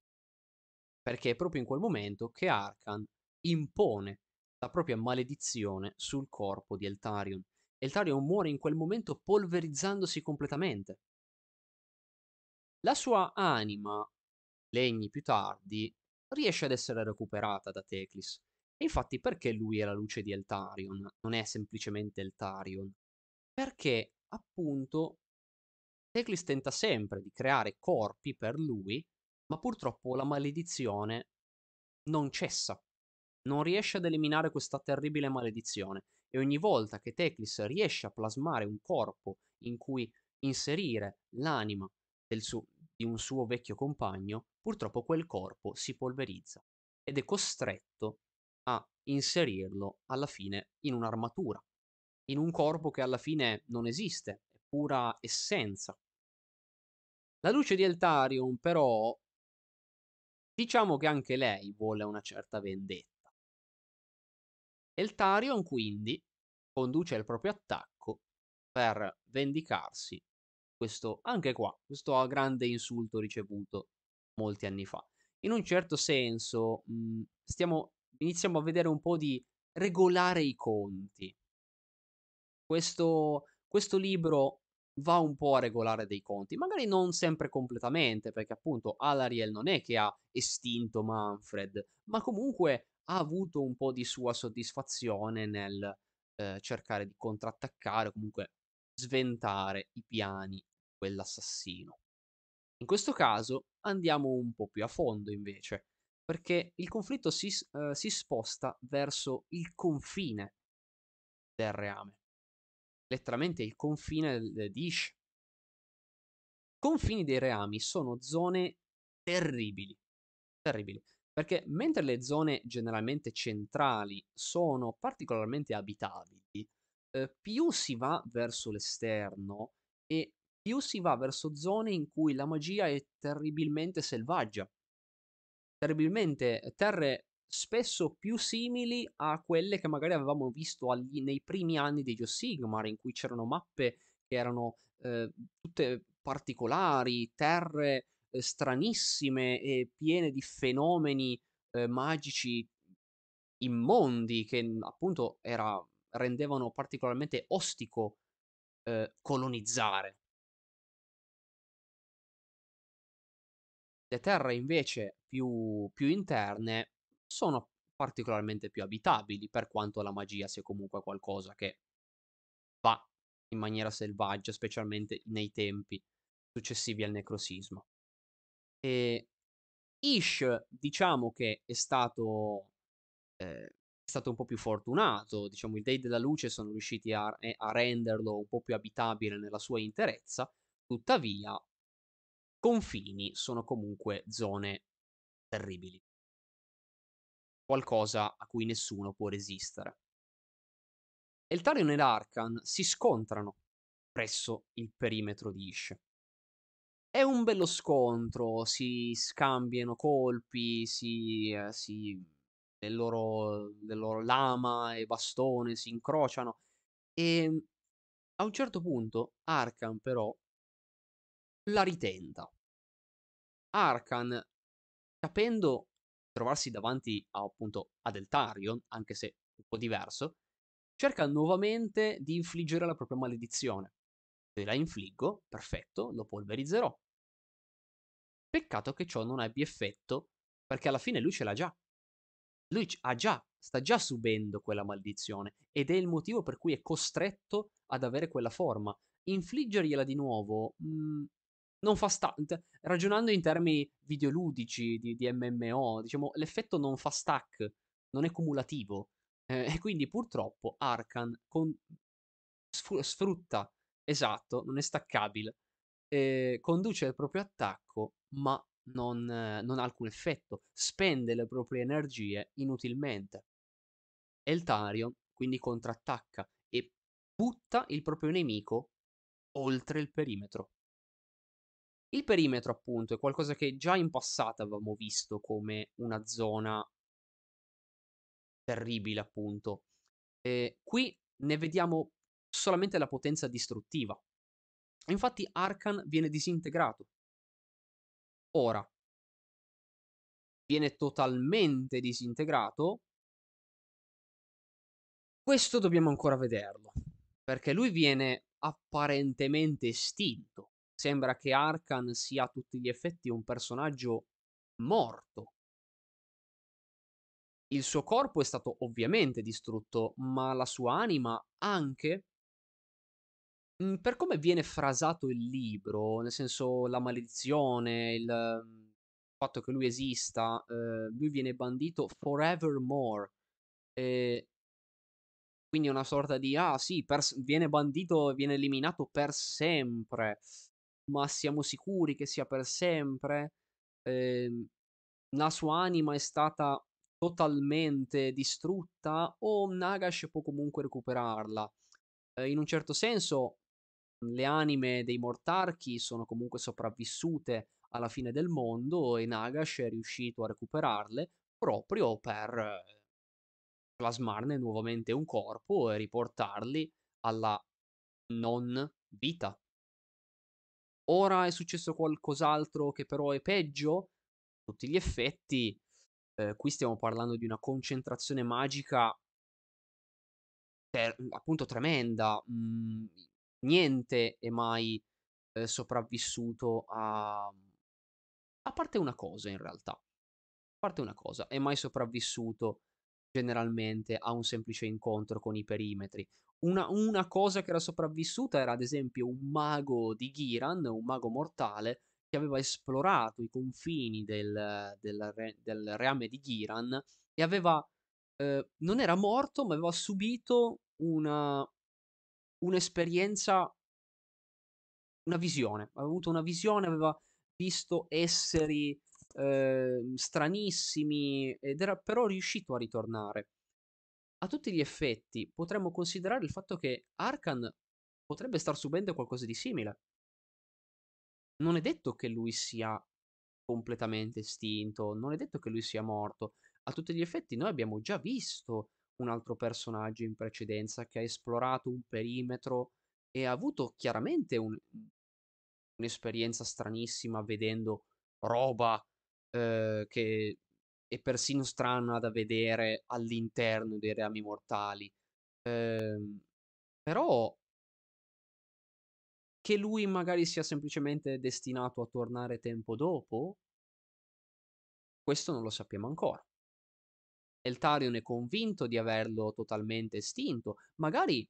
Perché è proprio in quel momento che Arkan impone la propria maledizione sul corpo di Eltarion. Eltarion muore in quel momento polverizzandosi completamente. La sua anima, legni più tardi, riesce ad essere recuperata da Teclis. E infatti perché lui è la luce di Eltarion? Non è semplicemente Eltarion. Perché, appunto, Teclis tenta sempre di creare corpi per lui, ma purtroppo la maledizione non cessa. Non riesce ad eliminare questa terribile maledizione e ogni volta che Teclis riesce a plasmare un corpo in cui inserire l'anima suo di un suo vecchio compagno, purtroppo quel corpo si polverizza ed è costretto a inserirlo alla fine in un'armatura, in un corpo che alla fine non esiste, è pura essenza. La luce di Eltarion però diciamo che anche lei vuole una certa vendetta. Eltarion quindi conduce il proprio attacco per vendicarsi questo anche qua, questo grande insulto ricevuto molti anni fa. In un certo senso, mhmm, stiamo iniziamo a vedere un po' di regolare i conti. Questo questo libro va un po' a regolare dei conti, magari non sempre completamente, perché appunto Alariel non è che ha estinto Manfred, ma comunque ha avuto un po' di sua soddisfazione nel, ehm, cercare di contrattaccare, comunque sventare i piani di quell'assassino. In questo caso andiamo un po' più a fondo invece, perché il conflitto si s ehm, si sposta verso il confine del reame. Letteralmente il confine di Ish. Confini dei reami sono zone terribili, terribili, perché mentre le zone generalmente centrali sono particolarmente abitabili, uhm, più si va verso l'esterno e più si va verso zone in cui la magia è terribilmente selvaggia. Terribilmente terre spesso più simili a quelle che magari avevamo visto agli nei primi anni di Age of Sigmar, in cui c'erano mappe che erano, uhm, tutte particolari, terre, uhm, stranissime e piene di fenomeni, uhm, magici immondi che, appunto era rendevano particolarmente ostico, uhm, colonizzare. Le terre invece più più interne sono particolarmente più abitabili, per quanto la magia sia comunque qualcosa che va in maniera selvaggia, specialmente nei tempi successivi al necrosisma. Ehm, Ish diciamo che è stato ehm, è stato un po' più fortunato, diciamo i dei della luce sono riusciti a r ehm, a renderlo un po' più abitabile nella sua interezza, tuttavia confini sono comunque zone terribili. Qualcosa a cui nessuno può resistere. Eltarion ed Arcan si scontrano presso il perimetro di Ish. È un bello scontro, si scambiano colpi, si ehm, si le loro le loro lama e bastone si incrociano, ehm, a un certo punto Arcan però la ritenta. Arcan, capendo trovarsi davanti a appunto ad Eltarion, anche se un po' diverso, cerca nuovamente di infliggere la propria maledizione. Se la infliggo, perfetto, lo polverizzerò. Peccato che ciò non abbia effetto, perché alla fine lui ce l'ha già. Lui ha già sta già subendo quella maledizione ed è il motivo per cui è costretto ad avere quella forma. Infliggergliela di nuovo, mhmm, non fa sta t ragionando in termini videoludici di di MMO, diciamo l'effetto non fa stack, non è cumulativo. Ehm, e quindi purtroppo Arcan con sfrutta esatto, non è staccabile. Ehm, conduce il proprio attacco, ma non non ha alcun effetto. Spende le proprie energie inutilmente. Eltarion quindi contrattacca e butta il proprio nemico oltre il perimetro. Il perimetro appunto è qualcosa che già in passato avevamo visto come una zona terribile appunto. Ehm, qui ne vediamo solamente la potenza distruttiva. Infatti Arcan viene disintegrato. Ora viene totalmente disintegrato questo dobbiamo ancora vederlo, perché lui viene apparentemente estinto. Sembra che Arcan sia a tutti gli effetti un personaggio morto. Il suo corpo è stato ovviamente distrutto, ma la sua anima anche? Mhmm, per come viene frasato il libro, nel senso la maledizione, il, mhmm, fatto che lui esista, uhm, lui viene bandito forevermore. Ehm quindi una sorta di: "Ah sì, per viene bandito, viene eliminato per sempre." Ma siamo sicuri che sia per sempre? Ehm, la sua anima è stata totalmente distrutta o Nagash può comunque recuperarla? Ehm, in un certo senso le anime dei mortarchi sono comunque sopravvissute alla fine del mondo e Nagash è riuscito a recuperarle proprio per plasmarne nuovamente un corpo e riportarli alla non vita. Ora è successo qualcos'altro che però è peggio? Tutti gli effetti, ehm, qui stiamo parlando di una concentrazione magica per mhmm, appunto tremenda. Mhmm, niente è mai, ehm, sopravvissuto a a parte una cosa in realtà. A parte una cosa, è mai sopravvissuto generalmente a un semplice incontro con i perimetri. Una una cosa che era sopravvissuta era ad esempio un mago di Ghiran, un mago mortale, che aveva esplorato i confini del del re del reame di Ghiran e aveva ehm, non era morto, ma aveva subito una un'esperienza una visione. Aveva avuto una visione, aveva visto esseri, ehm, stranissimi ed era però riuscito a ritornare. A tutti gli effetti potremmo considerare il fatto che Arkan potrebbe star subendo qualcosa di simile. Non è detto che lui sia completamente estinto, non è detto che lui sia morto. A tutti gli effetti noi abbiamo già visto un altro personaggio in precedenza che ha esplorato un perimetro e ha avuto chiaramente un, un'esperienza stranissima vedendo roba eh, che è persino strana da vedere all'interno dei reami mortali. Eh, però che lui magari sia semplicemente destinato a tornare tempo dopo, questo non lo sappiamo ancora. Eltarion è convinto di averlo totalmente estinto, magari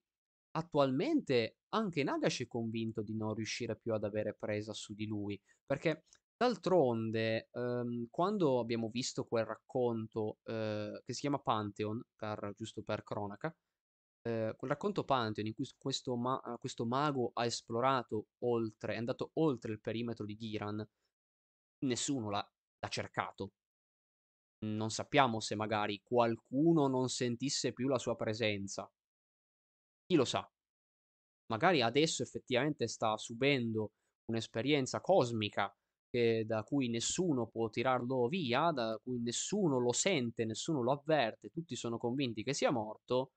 attualmente anche Nagash è convinto di non riuscire più ad avere presa su di lui, perché d'altronde ehm, quando abbiamo visto quel racconto eh, che si chiama Pantheon, per, giusto per cronaca, eh, quel racconto Pantheon in cui questo, ma- questo, mago ha esplorato oltre, è andato oltre il perimetro di Giran, nessuno l'ha, l'ha cercato. Non sappiamo se magari qualcuno non sentisse più la sua presenza. Chi lo sa? Magari adesso effettivamente sta subendo un'esperienza cosmica che, da cui nessuno può tirarlo via, da cui nessuno lo sente, nessuno lo avverte, tutti sono convinti che sia morto.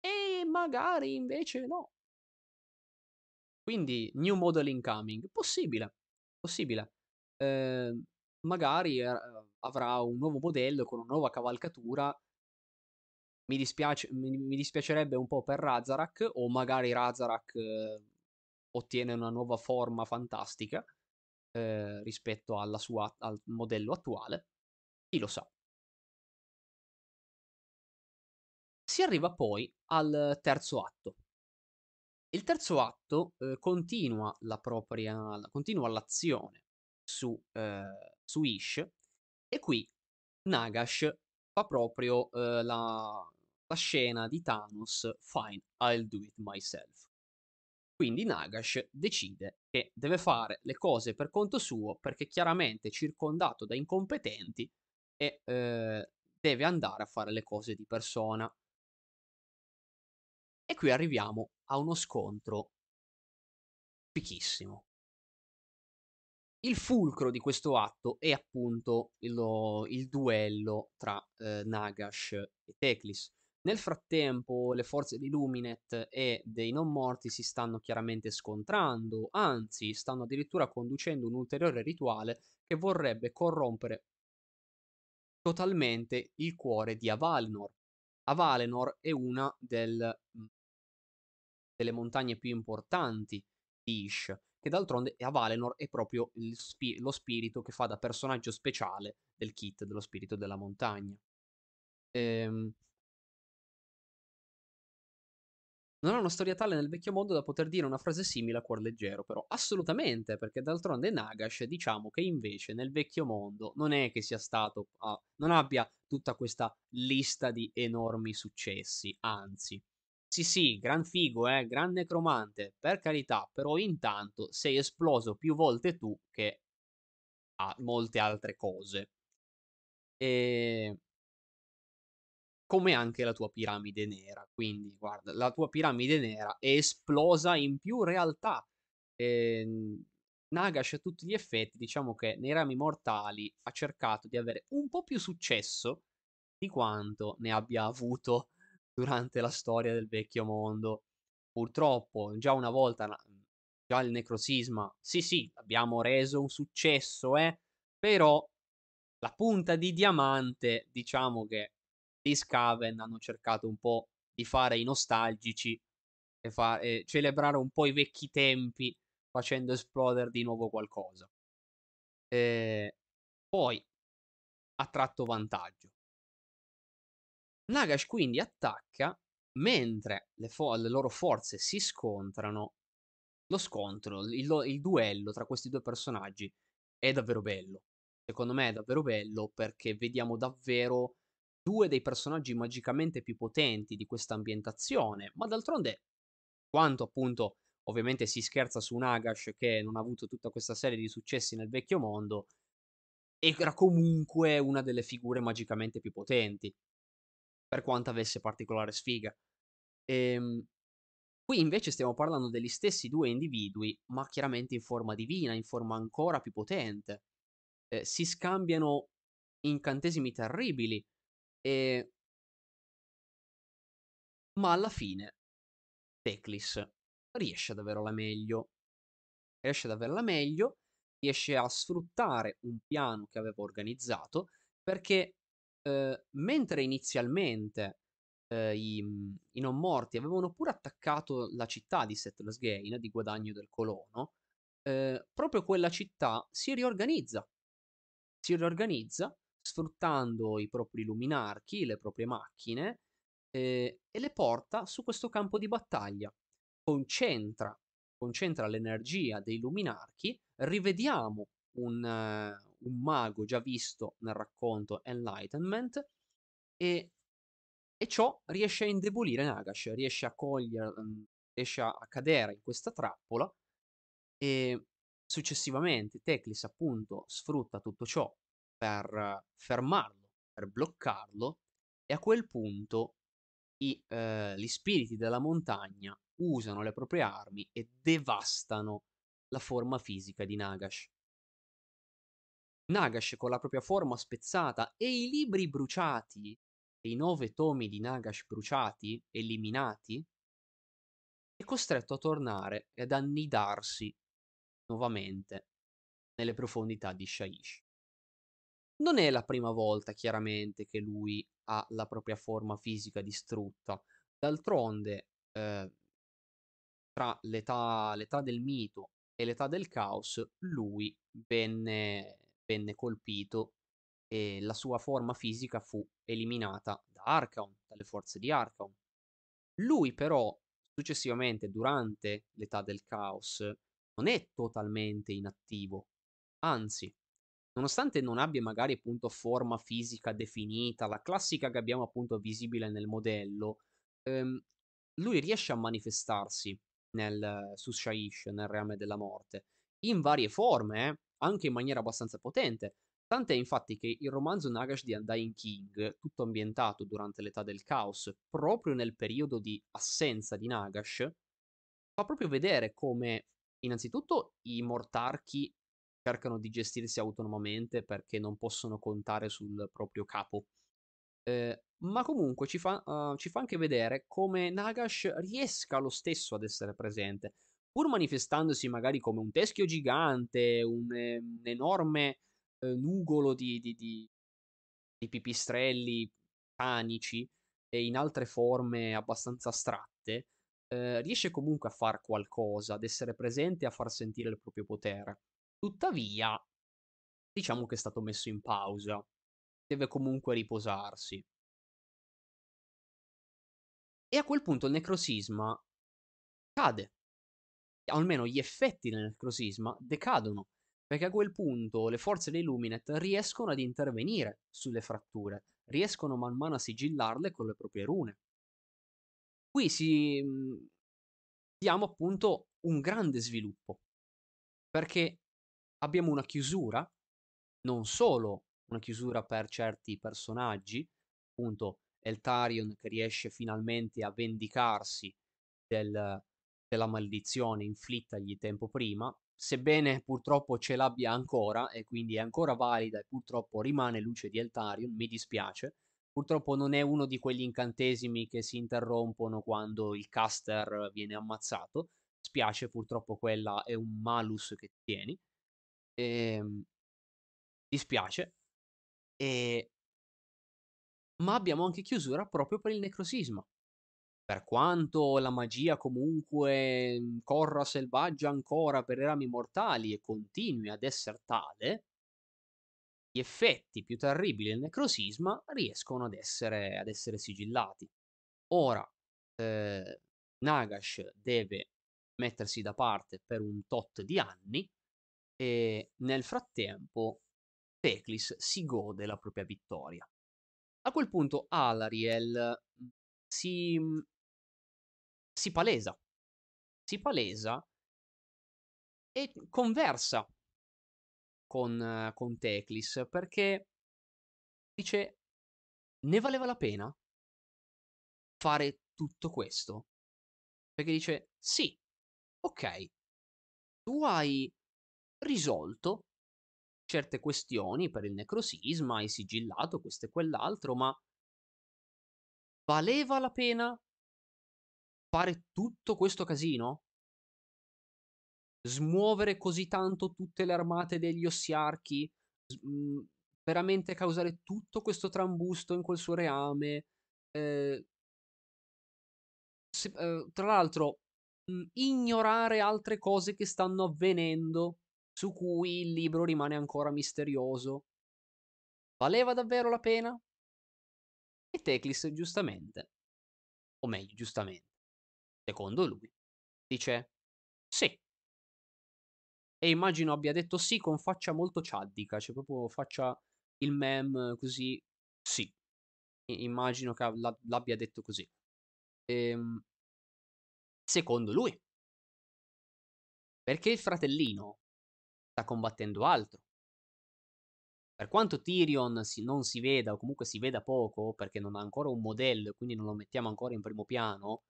E magari invece no. Quindi, new model incoming. Possibile. Possibile. Eh, magari eh, avrà un nuovo modello con una nuova cavalcatura mi, dispiace, mi, mi dispiacerebbe un po' per Razarak, o magari Razarak eh, ottiene una nuova forma fantastica eh, rispetto sua, al modello attuale. Chi lo sa. Si arriva poi al terzo atto. Il terzo atto eh, continua, la propria, continua l'azione su, eh, su Ish e qui Nagash fa proprio eh, la, la scena di Thanos, fine, I'll do it myself. Quindi Nagash decide che deve fare le cose per conto suo perché chiaramente è circondato da incompetenti e eh, deve andare a fare le cose di persona. E qui arriviamo a uno scontro fichissimo. Il fulcro di questo atto è appunto il, il duello tra eh, Nagash e Teclis. Nel frattempo le forze di Luminet e dei non morti si stanno chiaramente scontrando, anzi stanno addirittura conducendo un ulteriore rituale che vorrebbe corrompere totalmente il cuore di Avalenor. Avalenor è una del, delle montagne più importanti di Ish che d'altronde a Valenor è proprio spi- lo spirito che fa da personaggio speciale del kit dello spirito della montagna. Ehm... Non ha una storia tale nel vecchio mondo da poter dire una frase simile a cuor leggero, però assolutamente, perché d'altronde Nagash diciamo che invece nel vecchio mondo non è che sia stato, ah, non abbia tutta questa lista di enormi successi, anzi, sì, sì, gran figo, eh, gran necromante, per carità, però intanto sei esploso più volte tu che a molte altre cose. E come anche la tua piramide nera. Quindi, guarda, la tua piramide nera è esplosa in più realtà. E, ehm, Nagash a tutti gli effetti, diciamo che nei rami mortali ha cercato di avere un po' più successo di quanto ne abbia avuto durante la storia del vecchio mondo. Purtroppo, già una volta, già il necrosisma, sì sì, abbiamo reso un successo, eh, però la punta di diamante, diciamo che gli Scaven hanno cercato un po' di fare i nostalgici e, fa- e celebrare un po' i vecchi tempi facendo esplodere di nuovo qualcosa. E poi ha tratto vantaggio. Nagash quindi attacca mentre le, fo- le loro forze si scontrano. Lo scontro, il, il duello tra questi due personaggi è davvero bello. Secondo me è davvero bello perché vediamo davvero due dei personaggi magicamente più potenti di questa ambientazione, ma d'altronde quanto appunto ovviamente si scherza su Nagash che non ha avuto tutta questa serie di successi nel vecchio mondo, era comunque una delle figure magicamente più potenti. per quanto avesse particolare sfiga. Ehm, qui invece stiamo parlando degli stessi due individui, ma chiaramente in forma divina, in forma ancora più potente. Eh, si scambiano incantesimi terribili e ma alla fine Teclis riesce ad avere la meglio. Riesce ad averla meglio, riesce a sfruttare un piano che aveva organizzato perché eh, mentre inizialmente eh, i, i, non morti avevano pure attaccato la città di Settlers Gain, di guadagno del colono, eh, proprio quella città si riorganizza. Si riorganizza sfruttando i propri luminarchi, le proprie macchine, eh, e le porta su questo campo di battaglia. Concentra, concentra l'energia dei luminarchi, rivediamo un, uh, un mago già visto nel racconto Enlightenment e, e ciò riesce a indebolire Nagash, riesce a cogliere, riesce a cadere in questa trappola e successivamente Teclis appunto sfrutta tutto ciò per fermarlo, per bloccarlo e a quel punto i, eh, gli spiriti della montagna usano le proprie armi e devastano la forma fisica di Nagash. Nagash con la propria forma spezzata e i libri bruciati, e i nove tomi di Nagash bruciati, eliminati, è costretto a tornare ed annidarsi nuovamente nelle profondità di Shaish. Non è la prima volta, chiaramente, che lui ha la propria forma fisica distrutta. D'altronde, eh, tra l'età, l'età del mito e l'età del caos, lui venne, venne colpito e la sua forma fisica fu eliminata da Archaon, dalle forze di Archaon. Lui però, successivamente, durante l'età del caos, non è totalmente inattivo, anzi, nonostante non abbia magari appunto forma fisica definita, la classica che abbiamo appunto visibile nel modello, ehm, lui riesce a manifestarsi nel, su Shaish, nel reame della morte, in varie forme, eh, anche in maniera abbastanza potente. Tant'è infatti che il romanzo Nagash di Undying King, tutto ambientato durante l'età del caos, proprio nel periodo di assenza di Nagash, fa proprio vedere come innanzitutto i mortarchi cercano di gestirsi autonomamente perché non possono contare sul proprio capo. Eh, ma comunque ci fa, uh, ci fa, anche vedere come Nagash riesca lo stesso ad essere presente, pur manifestandosi magari come un teschio gigante, un, eh, un enorme eh, nugolo di, di, di, di, pipistrelli panici e in altre forme abbastanza astratte, eh, riesce comunque a fare qualcosa, ad essere presente e a far sentire il proprio potere. Tuttavia, diciamo che è stato messo in pausa. Deve comunque riposarsi. E a quel punto il necrosisma cade. Almeno gli effetti del necrosisma decadono. Perché a quel punto le forze dei Luminet riescono ad intervenire sulle fratture, riescono man mano a sigillarle con le proprie rune. Qui si mhmm, diamo appunto un grande sviluppo. Perché abbiamo una chiusura, non solo una chiusura per certi personaggi, appunto Eltarion che riesce finalmente a vendicarsi del, della maledizione inflittagli tempo prima, sebbene purtroppo ce l'abbia ancora e quindi è ancora valida e purtroppo rimane luce di Eltarion, mi dispiace. Purtroppo non è uno di quegli incantesimi che si interrompono quando il caster viene ammazzato. Spiace, purtroppo quella è un malus che tieni. Ehm, dispiace. E... Ma abbiamo anche chiusura proprio per il necrosisma. Per quanto la magia comunque mhmm, corra selvaggia ancora per i rami mortali e continui ad essere tale, gli effetti più terribili del necrosisma riescono ad essere, ad essere sigillati. Ora, eh, Nagash deve mettersi da parte per un tot di anni e nel frattempo Teclis si gode la propria vittoria. A quel punto Alariel mhmm, si, mhmm, si palesa, si palesa e conversa con, con Teclis perché dice ne valeva la pena? fare tutto questo? Perché dice: "Sì, okay, tu hai risolto certe questioni per il necrosisma, hai sigillato questo e quell'altro, ma" "valeva la pena fare tutto questo casino?" Smuovere così tanto tutte le armate degli Ossiarchi, s mhmm, veramente causare tutto questo trambusto in quel suo reame, ehm s uhm, tra l'altro, mhmm, ignorare altre cose che stanno avvenendo, su cui il libro rimane ancora misterioso. Valeva davvero la pena? E Teclis giustamente o meglio giustamente, secondo lui, dice: "Sì." E immagino abbia detto "sì" con faccia molto ciaddica, cioè proprio faccia il meme così, "sì." I immagino che l'abbia detto così. Ehm secondo lui. Perché il fratellino sta combattendo altro. Per quanto Tyrion si non si veda o comunque si veda poco, perché non ha ancora un modello e quindi non lo mettiamo ancora in primo piano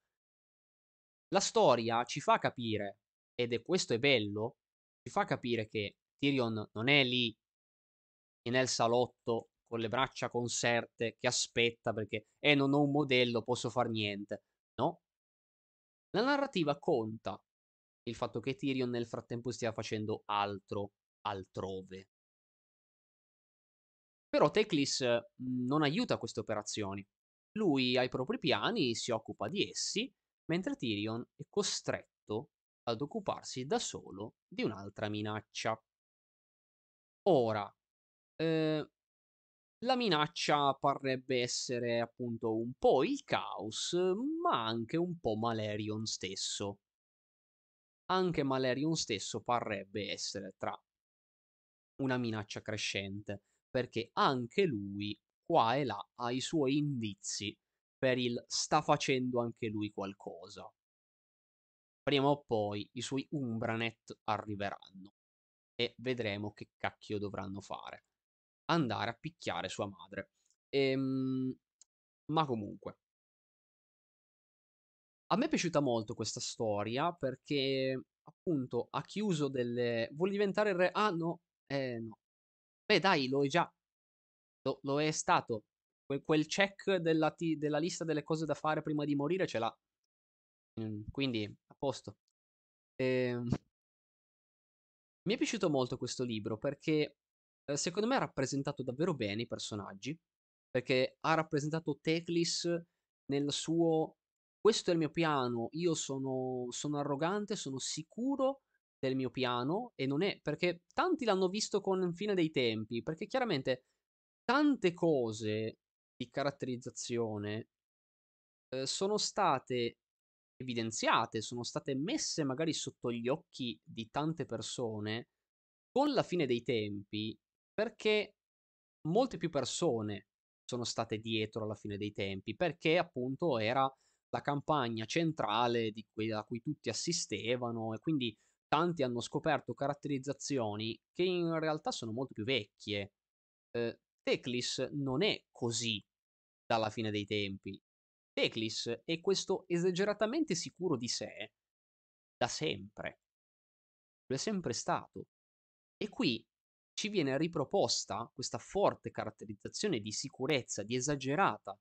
la storia ci fa capire, ed è questo è bello, ci fa capire che Tyrion non è lì nel salotto con le braccia conserte che aspetta perché: "Eh, non ho un modello, posso far niente." No. La narrativa conta il fatto che Tyrion nel frattempo stia facendo altro altrove. Però Teclis, mhmm, non aiuta queste operazioni. Lui ha i propri piani, si occupa di essi, mentre Tyrion è costretto ad occuparsi da solo di un'altra minaccia. Ora, ehm, la minaccia parrebbe essere appunto un po' il caos, ma anche un po' Malerion stesso. Anche Malerion stesso parrebbe essere tra una minaccia crescente, perché anche lui qua e là ha i suoi indizi per il sta facendo anche lui qualcosa. Prima o poi i suoi Umbranet arriveranno e vedremo che cacchio dovranno fare. Andare a picchiare sua madre. Ehm, ma comunque a me è piaciuta molto questa storia perché appunto ha chiuso delle vuole diventare il re ah no, eh no. Beh dai, lo è già. Lo lo è stato. Que quel check della ti della lista delle cose da fare prima di morire ce l'ha. Mhmm, quindi a posto. Ehm mi è piaciuto molto questo libro perché, ehm, secondo me ha rappresentato davvero bene i personaggi, perché ha rappresentato Teclis nel suo: "Questo è il mio piano, io sono sono arrogante, sono sicuro del mio piano", e non è perché tanti l'hanno visto con Fine dei tempi, perché chiaramente tante cose di caratterizzazione ehm, sono state evidenziate, sono state messe magari sotto gli occhi di tante persone con la fine dei tempi, perché molte più persone sono state dietro alla fine dei tempi, perché appunto era la campagna centrale di cui a cui tutti assistevano e quindi tanti hanno scoperto caratterizzazioni che in realtà sono molto più vecchie. Ehm, Teclis non è così dalla fine dei tempi. Teclis è questo esageratamente sicuro di sé da sempre. Lo è sempre stato. E qui ci viene riproposta questa forte caratterizzazione di sicurezza, di esagerata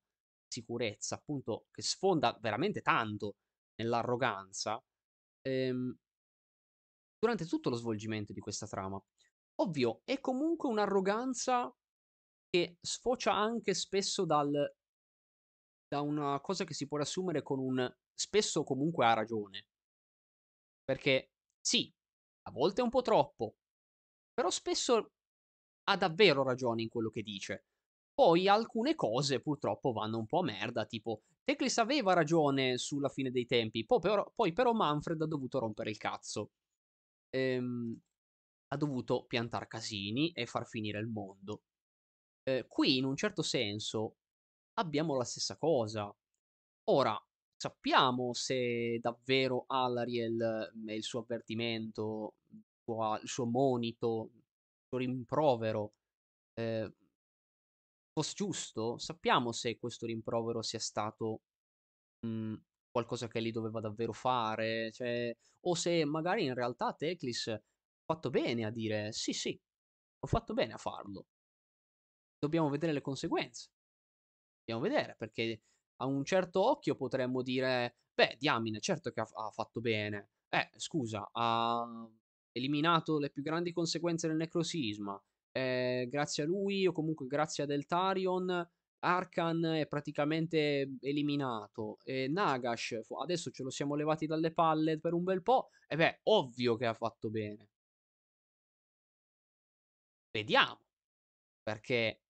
sicurezza, appunto, che sfonda veramente tanto nell'arroganza, ehm durante tutto lo svolgimento di questa trama. Ovvio, è comunque un'arroganza che sfocia anche spesso dal da una cosa che si può riassumere con un: spesso comunque ha ragione. Perché sì, a volte è un po' troppo, però spesso ha davvero ragione in quello che dice. Poi alcune cose purtroppo vanno un po' a merda, tipo Teclis aveva ragione sulla fine dei tempi, po però poi però Manfred ha dovuto rompere il cazzo. Ehm, ha dovuto piantar casini e far finire il mondo. Ehm, qui in un certo senso abbiamo la stessa cosa. Ora, sappiamo se davvero Alariel e il suo avvertimento, il suo monito, il suo rimprovero, ehm fosse giusto? Sappiamo se questo rimprovero sia stato mhmm, qualcosa che egli doveva davvero fare, cioè o se magari in realtà Teclis ha fatto bene a dire: "Sì, sì, ho fatto bene a farlo". Dobbiamo vedere le conseguenze. Dobbiamo vedere, perché a un certo occhio potremmo dire: "Beh, diamine, certo che ha ha fatto bene. Eh, scusa, ha eliminato le più grandi conseguenze del necrosisma. Ehm, grazie a lui o comunque grazie ad Eltarion, Arcan è praticamente eliminato e Nagash adesso ce lo siamo levati dalle palle per un bel po', e beh, ovvio che ha fatto bene". Vediamo, perché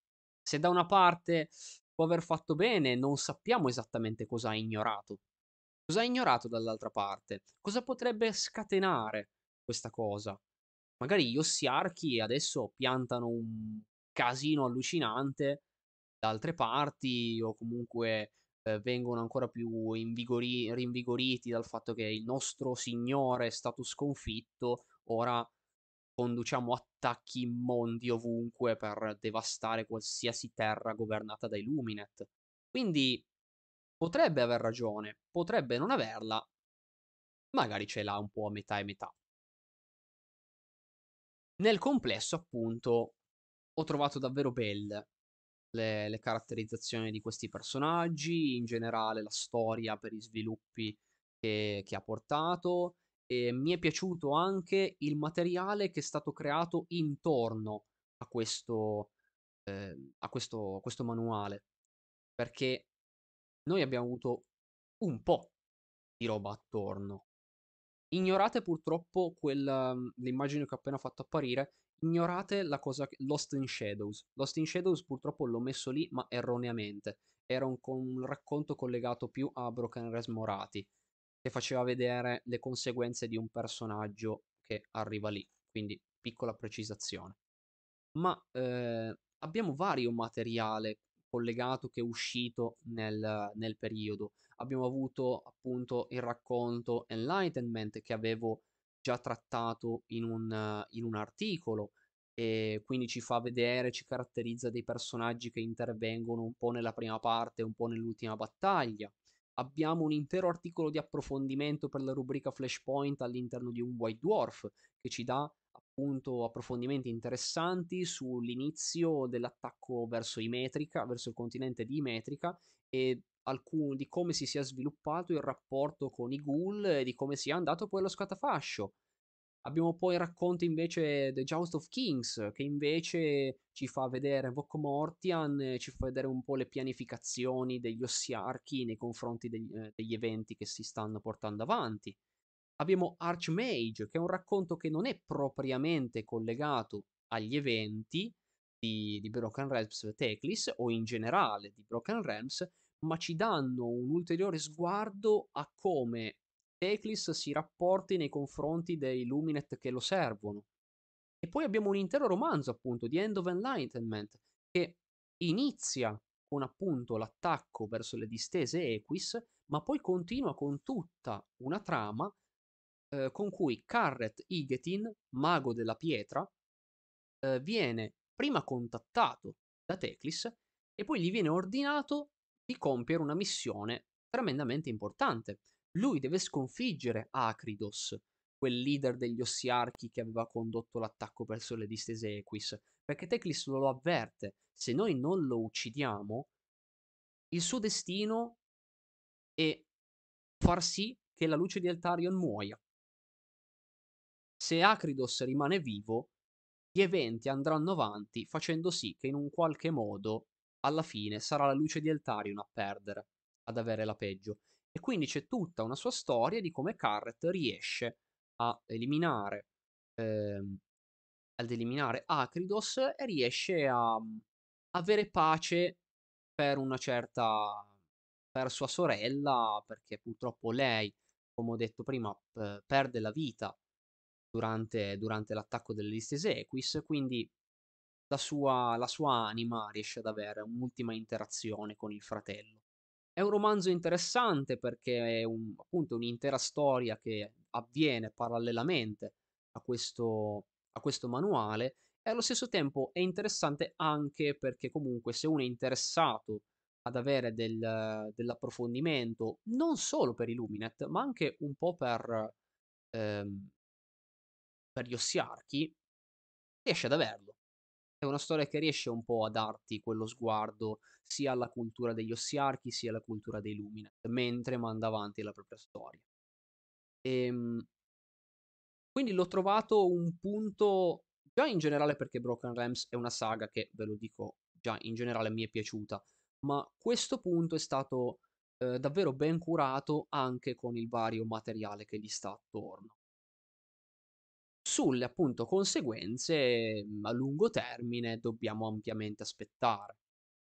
se da una parte può aver fatto bene, non sappiamo esattamente cosa ha ignorato. Cosa ha ignorato dall'altra parte? Cosa potrebbe scatenare questa cosa? Magari gli Ossiarchi adesso piantano un casino allucinante da altre parti o comunque, ehm, vengono ancora più invigori rinvigoriti dal fatto che il nostro signore è stato sconfitto, ora conduciamo attacchi immondi ovunque per devastare qualsiasi terra governata dai Luminet. Quindi potrebbe aver ragione, potrebbe non averla. Magari ce l'ha un po' a metà e metà. Nel complesso, appunto, ho trovato davvero belle le le caratterizzazioni di questi personaggi, in generale la storia per i sviluppi che che ha portato, e mi è piaciuto anche il materiale che è stato creato intorno a questo ehm, a questo a questo manuale, perché noi abbiamo avuto un po' di roba attorno. Ignorate purtroppo quel mhmm, l'immagine che ho appena fatto apparire, ignorate la cosa Lost in Shadows. Lost in Shadows purtroppo l'ho messo lì, ma erroneamente. Era un un racconto collegato più a Broken Res Morati, che faceva vedere le conseguenze di un personaggio che arriva lì, quindi piccola precisazione. Ma, ehm, abbiamo vario materiale collegato che è uscito nel nel periodo. Abbiamo avuto appunto il racconto Enlightenment che avevo già trattato in un in un articolo, e quindi ci fa vedere, ci caratterizza dei personaggi che intervengono un po' nella prima parte, un po' nell'ultima battaglia. Abbiamo un intero articolo di approfondimento per la rubrica Flashpoint all'interno di un White Dwarf, che ci dà appunto approfondimenti interessanti sull'inizio dell'attacco verso Imetrica, verso il continente di Imetrica e alcun di come si sia sviluppato il rapporto con i Ghoul e di come sia andato poi lo scatafascio. Abbiamo poi il racconto invece The Joust of Kings, che invece ci fa vedere Vok Mortian, ci fa vedere un po' le pianificazioni degli Ossiarchi nei confronti degli, ehm, degli eventi che si stanno portando avanti. Abbiamo Archmage, che è un racconto che non è propriamente collegato agli eventi di di Broken Realms Teclis, o in generale di Broken Realms, ma ci danno un ulteriore sguardo a come Teclis si rapporti nei confronti dei Luminet che lo servono. E poi abbiamo un intero romanzo, appunto, The End of Enlightenment, che inizia con appunto l'attacco verso le distese Equis, ma poi continua con tutta una trama eh, con cui Carret Igetin, mago della pietra, eh, viene prima contattato da Teclis e poi gli viene ordinato di compiere una missione tremendamente importante. Lui deve sconfiggere Acridos, quel leader degli Ossiarchi che aveva condotto l'attacco verso le distese Equis, perché Teclis lo avverte, se noi non lo uccidiamo, il suo destino è far sì che la luce di Eltarion muoia. Se Acridos rimane vivo, gli eventi andranno avanti facendo sì che in un qualche modo alla fine sarà la luce di Eltarion a perdere, ad avere la peggio. E quindi c'è tutta una sua storia di come Carret riesce a eliminare, ehm, ad eliminare Acridos e riesce a avere pace per una certa per sua sorella, perché purtroppo lei, come ho detto prima, p- perde la vita durante, durante l'attacco delle liste Equis, quindi la sua, la sua anima riesce ad avere un'ultima interazione con il fratello. È un romanzo interessante perché è un, appunto un'intera storia che avviene parallelamente a questo, a questo manuale e allo stesso tempo è interessante anche perché comunque se uno è interessato ad avere del dell'approfondimento, non solo per i Luminet, ma anche un po' per ehm per gli Ossiarchi, riesce ad averlo. È una storia che riesce un po' a darti quello sguardo sia alla cultura degli Ossiarchi, sia alla cultura dei Luminet, mentre manda avanti la propria storia. Ehm quindi l'ho trovato un punto già in generale perché Broken Realms è una saga che, ve lo dico già in generale, mi è piaciuta, ma questo punto è stato, ehm, davvero ben curato anche con il vario materiale che gli sta attorno. Sulle, appunto, conseguenze, mhmm, a lungo termine dobbiamo ampiamente aspettare.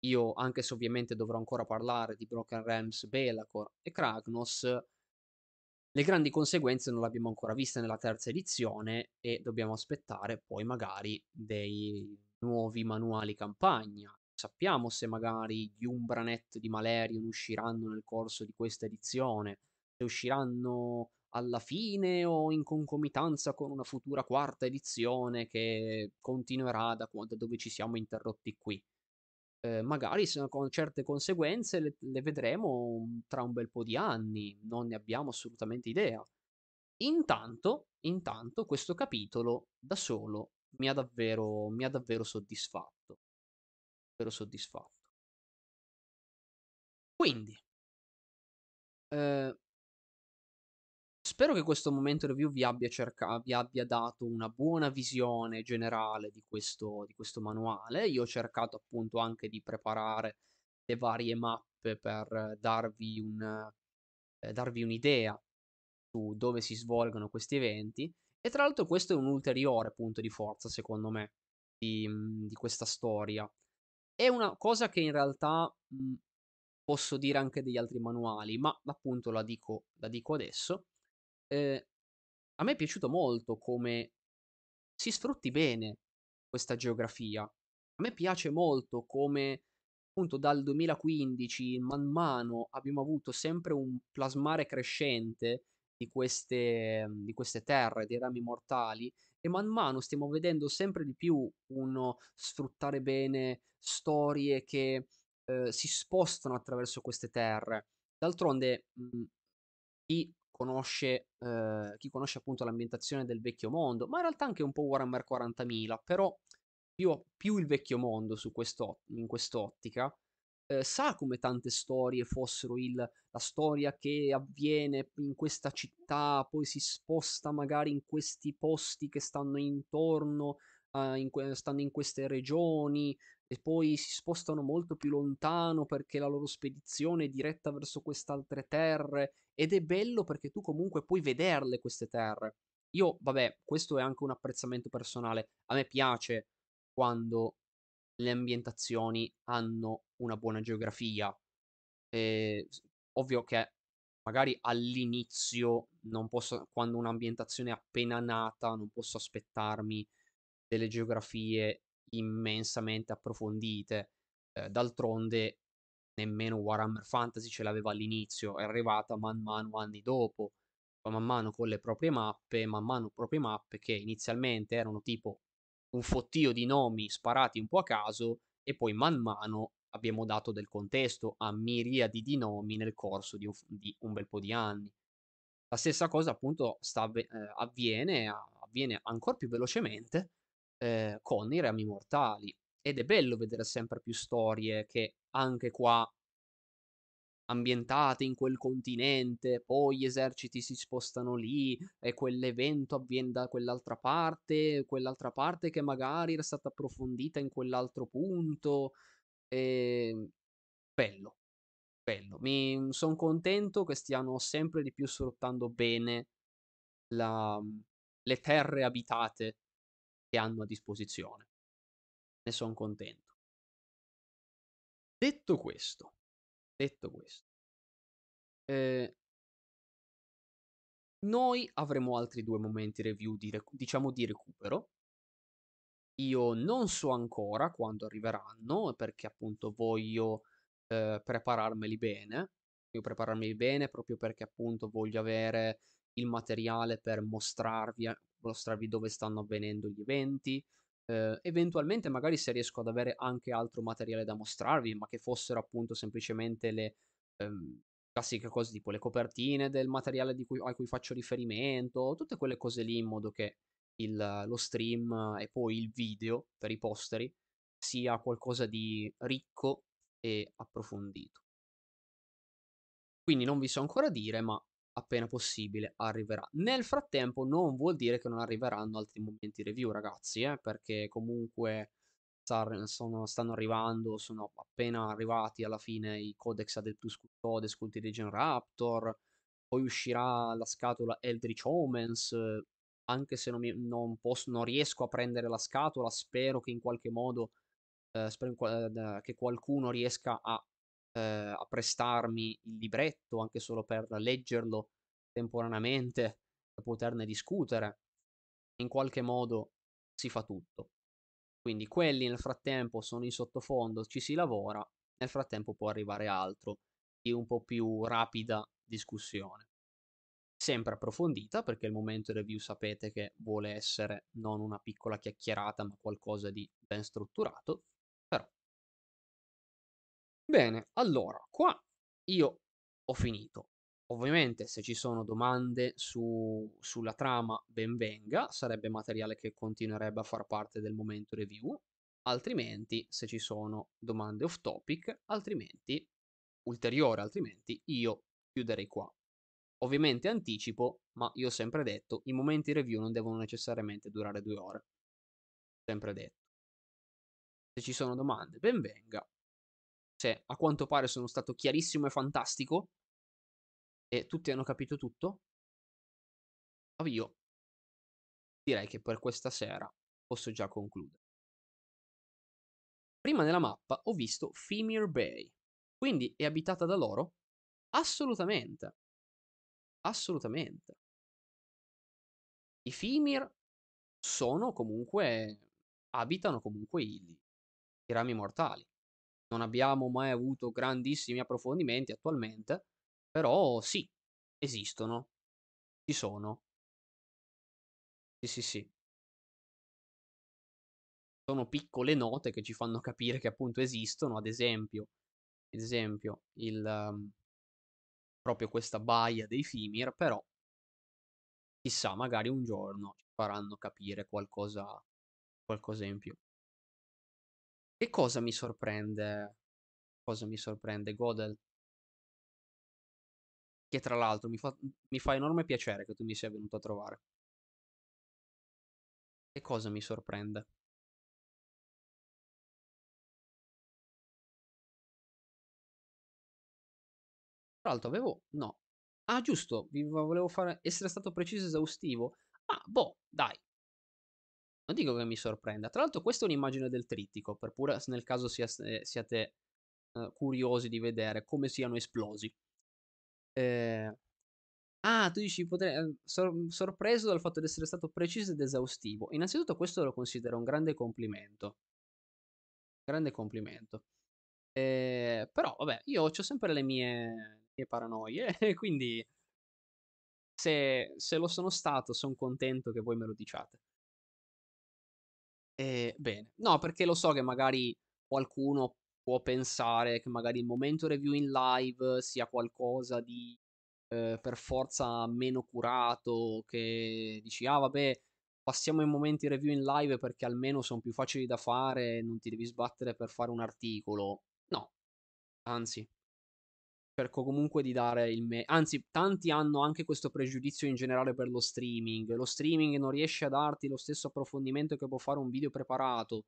Io, anche se ovviamente dovrò ancora parlare di Broken Realms, Be'lakor e Kragnos le grandi conseguenze non le abbiamo ancora viste nella terza edizione e dobbiamo aspettare poi magari dei nuovi manuali campagna. Sappiamo se magari gli Umbranet di Malerion usciranno nel corso di questa edizione, se usciranno alla fine o in concomitanza con una futura quarta edizione che continuerà da da dove ci siamo interrotti qui. Ehm, magari con certe conseguenze le le vedremo tra un bel po' di anni, non ne abbiamo assolutamente idea. Intanto intanto questo capitolo da solo mi ha davvero mi ha davvero soddisfatto. Davvero soddisfatto. Quindi ehm spero che questo momento review vi abbia cerca vi abbia dato una buona visione generale di questo di questo manuale. Io ho cercato appunto anche di preparare le varie mappe per darvi un ehm, darvi un'idea su dove si svolgono questi eventi e tra l'altro questo è un ulteriore punto di forza secondo me di mhmm, di questa storia. È una cosa che in realtà, mhmm, posso dire anche degli altri manuali, ma appunto la dico la dico adesso. Ehm, a me è piaciuto molto come si sfrutti bene questa geografia. A me piace molto come, appunto, dal 2015 man mano abbiamo avuto sempre un plasmare crescente di queste di queste terre, dei Rami Mortali, e man mano stiamo vedendo sempre di più uno sfruttare bene storie che, ehm, si spostano attraverso queste terre. D'altronde, mhmm, chi conosce ehm, chi conosce appunto l'ambientazione del vecchio mondo, ma in realtà anche un po' Warhammer 40.000, però più più il vecchio mondo questo in quest'ottica, ehm, sa come tante storie fossero il la storia che avviene in questa città, poi si sposta magari in questi posti che stanno intorno, a in que stanno in queste regioni e poi si spostano molto più lontano perché la loro spedizione è diretta verso quest'altre terre, ed è bello perché tu comunque puoi vederle queste terre. Io, vabbè, questo è anche un apprezzamento personale, a me piace quando le ambientazioni hanno una buona geografia. S ovvio che magari all'inizio non posso quando un'ambientazione è appena nata, non posso aspettarmi delle geografie immensamente approfondite. Ehm, d'altronde nemmeno Warhammer Fantasy ce l'aveva all'inizio, è arrivata man mano anni dopo, man mano con le proprie mappe, man mano proprie mappe che inizialmente erano tipo un fottio di nomi sparati un po' a caso e poi man mano abbiamo dato del contesto a miriadi di nomi nel corso di un di un bel po' di anni. La stessa cosa appunto sta ehm, avviene avviene ancor più velocemente, ehm, con i Rami Mortali ed è bello vedere sempre più storie che anche qua ambientate in quel continente, poi gli eserciti si spostano lì e quell'evento avvien da quell'altra parte, quell'altra parte che magari era stata approfondita in quell'altro punto. Ehm, bello, bello. Mi son contento che stiano sempre di più sfruttando bene la le terre abitate che hanno a disposizione. Ne son contento. Detto questo detto questo ehm noi avremo altri 2 momenti review di diciamo di recupero. Io non so ancora quando arriveranno, perché appunto voglio, ehm, prepararmeli bene. Voglio prepararmeli bene proprio perché appunto voglio avere il materiale per mostrarvi mostrarvi dove stanno avvenendo gli eventi, Ehm, eventualmente magari se riesco ad avere anche altro materiale da mostrarvi, ma che fossero appunto semplicemente le, ehm, classiche cose tipo le copertine del materiale cui a cui faccio riferimento, tutte quelle cose lì in modo che il lo stream e poi il video per i posteri sia qualcosa di ricco e approfondito. Quindi non vi so ancora dire, ma appena possibile arriverà. Nel frattempo non vuol dire che non arriveranno altri momenti review, ragazzi, eh, perché comunque sono- stanno arrivando, sono appena arrivati alla fine i Codex Adeptus Custodes Cult Legion Raptor, poi uscirà la scatola Eldritch Omens, anche se non, mi- non posso- non riesco a prendere la scatola, spero che in qualche modo eh, spero in eh, che qualcuno riesca a ehm, a prestarmi il libretto, anche solo per leggerlo temporaneamente e poterne discutere. In qualche modo si fa tutto. Quindi quelli nel frattempo sono in sottofondo, ci si lavora, nel frattempo può arrivare altro di un po' più rapida discussione. Sempre approfondita, perché il momento review sapete che vuole essere non una piccola chiacchierata, ma qualcosa di ben strutturato. Bene, allora, qua io ho finito. Ovviamente se ci sono domande su sulla trama ben venga, sarebbe materiale che continuerebbe a far parte del momento review, altrimenti se ci sono domande off topic, altrimenti ulteriore, altrimenti io chiuderei qua. Ovviamente anticipo, ma io ho sempre detto, i momenti review non devono necessariamente durare due ore. Sempre detto. Se ci sono domande, ben venga. Se a quanto pare sono stato chiarissimo e fantastico e tutti hanno capito tutto, io direi che per questa sera posso già concludere. Prima nella mappa ho visto Femir Bay, quindi è abitata da loro? Assolutamente. Assolutamente. I Femir sono comunque abitano comunque i, i rami mortali. Non abbiamo mai avuto grandissimi approfondimenti attualmente, però sì, esistono. Ci sono. Sì, sì, sì. Sono piccole note che ci fanno capire che appunto esistono, ad esempio, ad esempio il, um, proprio questa baia dei Fimir, però chissà, magari un giorno ci faranno capire qualcosa, qualcosa in più. Che cosa mi sorprende? Cosa mi sorprende, Godel? Che tra l'altro mi fa, mi fa enorme piacere che tu mi sia venuto a trovare. Che cosa mi sorprende? Tra l'altro avevo... No. Ah, giusto, vi volevo fare... essere stato preciso e esaustivo. Ah, boh, dai. Non dico che mi sorprenda. Tra l'altro questa è un'immagine del trittico, per pure nel caso sia, siate uh, curiosi di vedere come siano esplosi. Eh... Ah, tu dici, potrei... Eh, sor sorpreso dal fatto di essere stato preciso ed esaustivo. Innanzitutto questo lo considero un grande complimento. Grande complimento. Eh, però, vabbè, io ho sempre le mie, mie paranoie, quindi se, se, lo sono stato, sono contento che voi me lo diciate. E, bene, no, perché lo so che magari qualcuno può pensare che magari il momento review in live sia qualcosa di eh, per forza meno curato, che dici, ah vabbè, passiamo ai momenti review in live perché almeno sono più facili da fare, non ti devi sbattere per fare un articolo. No, anzi, cerco comunque di dare il me. Anzi, tanti hanno anche questo pregiudizio in generale per lo streaming. Lo streaming non riesce a darti lo stesso approfondimento che può fare un video preparato.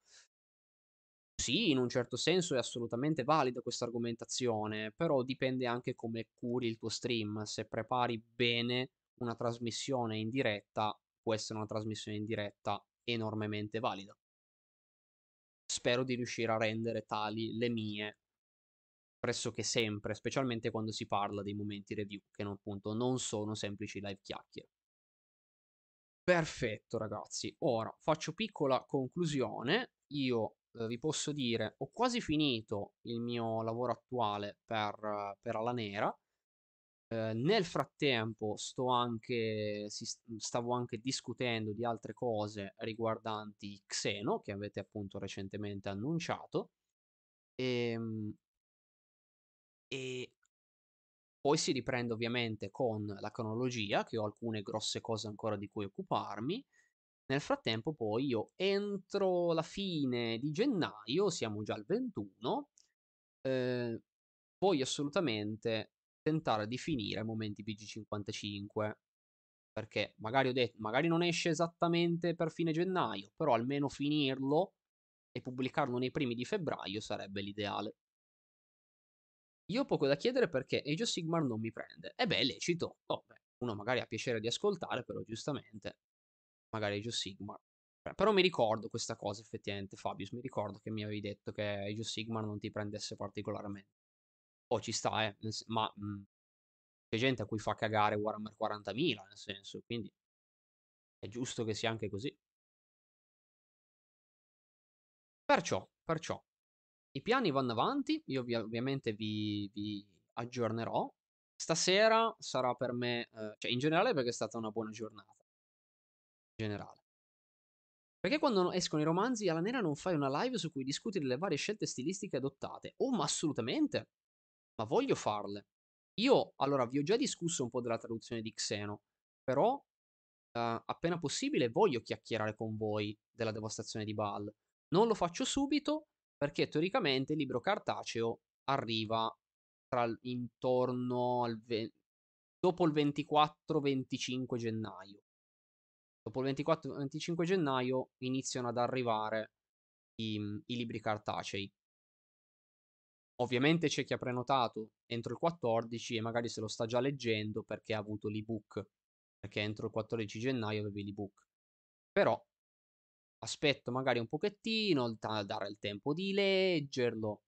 Sì, in un certo senso è assolutamente valida questa argomentazione, però dipende anche come curi il tuo stream. Se prepari bene una trasmissione in diretta, può essere una trasmissione in diretta enormemente valida. Spero di riuscire a rendere tali le mie pressoché sempre, specialmente quando si parla dei momenti review, che non, appunto non sono semplici live chiacchiere. Perfetto ragazzi, ora faccio piccola conclusione, io eh, vi posso dire ho quasi finito il mio lavoro attuale per, per Ala Nera, Ehm, nel frattempo sto anche stavo anche discutendo di altre cose riguardanti Xeno, che avete appunto recentemente annunciato. Ehm e poi si riprende ovviamente con la cronologia, che ho alcune grosse cose ancora di cui occuparmi. Nel frattempo poi io entro la fine di gennaio, siamo già al 21, ehm, voglio assolutamente tentare di finire Momenti BG55, perché magari ho det magari non esce esattamente per fine gennaio, però almeno finirlo e pubblicarlo nei primi di febbraio sarebbe l'ideale. Io ho poco da chiedere perché Age of Sigmar non mi prende. Eh beh, è lecito. Oh, beh, uno magari ha piacere di ascoltare, però giustamente, magari Age of Sigmar. Però mi ricordo questa cosa effettivamente, Fabius, mi ricordo che mi avevi detto che Age of Sigmar non ti prendesse particolarmente. Oh, ci sta, eh, ma, mhmm, c'è gente a cui fa cagare Warhammer 40.000, nel senso, quindi è giusto che sia anche così. Perciò, perciò i piani vanno avanti, io ovvia ovviamente vi vi aggiornerò. Stasera sarà per me ehm, cioè in generale perché è stata una buona giornata. Generale. Perché quando no escono i romanzi alla nera non fai una live su cui discutere le varie scelte stilistiche adottate? Oh, ma assolutamente! Ma voglio farle. Io allora vi ho già discusso un po' della traduzione di Xeno, però, ehm, appena possibile voglio chiacchierare con voi della devastazione di Baal. Non lo faccio subito perché teoricamente il libro cartaceo arriva tra intorno al ve dopo il 24-25 gennaio. Dopo il 24-25 gennaio iniziano ad arrivare i mhmm, i libri cartacei. Ovviamente c'è chi ha prenotato entro il 14 e magari se lo sta già leggendo perché ha avuto l'ebook, perché entro il 14 gennaio avevi l'ebook. Però aspetto magari un pochettino, ta dare il tempo di leggerlo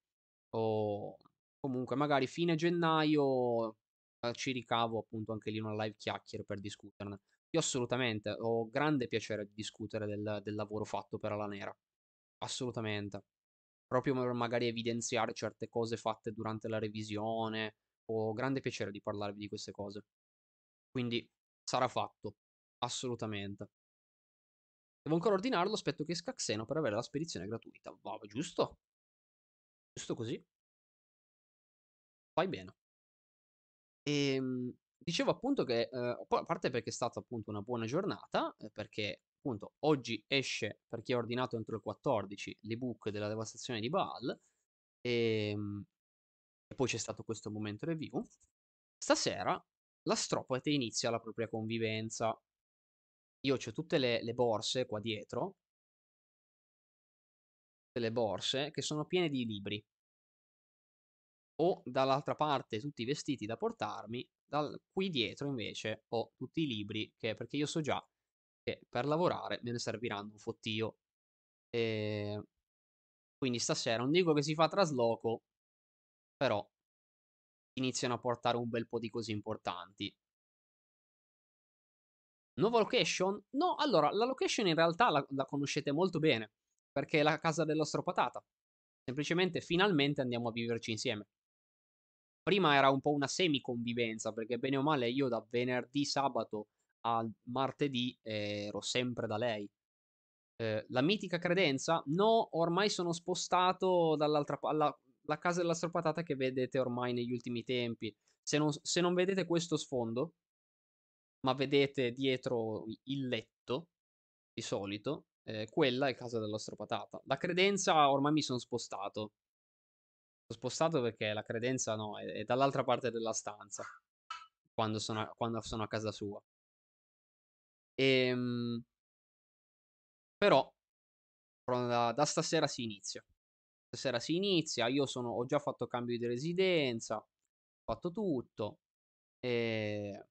o comunque magari fine gennaio, ehm, ci ricavo appunto anche lì una live chiacchiere per discuterne. Io assolutamente ho grande piacere di discutere del del lavoro fatto per Ala Nera. Assolutamente. Proprio per magari evidenziare certe cose fatte durante la revisione. Ho grande piacere di parlarvi di queste cose. Quindi sarà fatto, assolutamente. Devo ancora ordinarlo, aspetto che esca Xeno per avere la spedizione gratuita. Va giusto. Giusto così. Fai bene. Ehm, dicevo appunto che, poi a parte perché è stata appunto una buona giornata, ehm, perché appunto oggi esce, per chi ha ordinato entro il 14, l'ebook della devastazione di Baal, ehm, e poi c'è stato questo momento review. Stasera l'Astropate inizia la propria convivenza. Io c'ho tutte le le borse qua dietro delle borse che sono piene di libri. Ho dall'altra parte tutti i vestiti da portarmi, dal qui dietro invece ho tutti i libri che perché io so già che per lavorare me ne serviranno un fottio. Ehm, quindi stasera non dico che si fa trasloco, però iniziano a portare un bel po' di cose importanti. Nuova location? No, allora la location in realtà la la conoscete molto bene, perché è la casa dell'Astropatata. Semplicemente finalmente andiamo a viverci insieme. Prima era un po' una semi convivenza, perché bene o male io da venerdì, sabato al martedì ero sempre da lei. Ehm, la mitica credenza? No, ormai sono spostato dall'altra pa la casa dell'Astropatata che vedete ormai negli ultimi tempi. Se non se non vedete questo sfondo ma vedete dietro il letto, di solito, ehm, quella è casa dell'Astropatata. La credenza ormai mi son spostato. Son spostato perché la credenza no, è è dall'altra parte della stanza, quando sono a quando sono a casa sua. Ehm però da da stasera si inizia. Stasera si inizia, io sono ho già fatto cambio di residenza, fatto tutto, ehm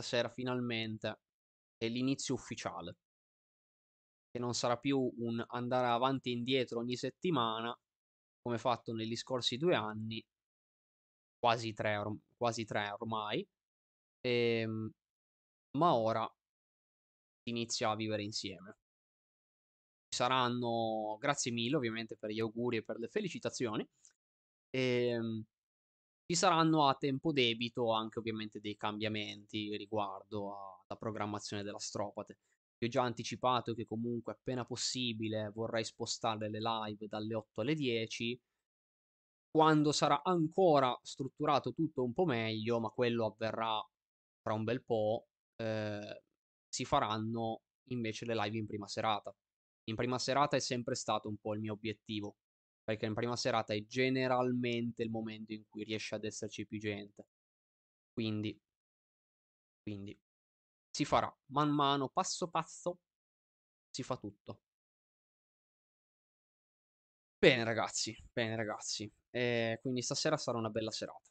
stasera finalmente è l'inizio ufficiale. Che non sarà più un andare avanti e indietro ogni settimana, come fatto negli scorsi 2 anni quasi 3 orm quasi 3 ormai, ehm, ma ora inizia a vivere insieme. Saranno grazie mille ovviamente per gli auguri e per le felicitazioni. Ehm Ci saranno a tempo debito anche ovviamente dei cambiamenti riguardo alla programmazione dell'Astropate. Vi ho già anticipato che comunque appena possibile vorrei spostare le live dalle 8 alle 10. Quando sarà ancora strutturato tutto un po' meglio, ma quello avverrà fra un bel po', eh, si faranno invece le live in prima serata. In prima serata è sempre stato un po' il mio obiettivo, perché in prima serata è generalmente il momento in cui riesce ad esserci più gente. Quindi, quindi si farà man mano, passo passo, si fa tutto. Bene ragazzi, bene ragazzi, eh, quindi stasera sarà una bella serata.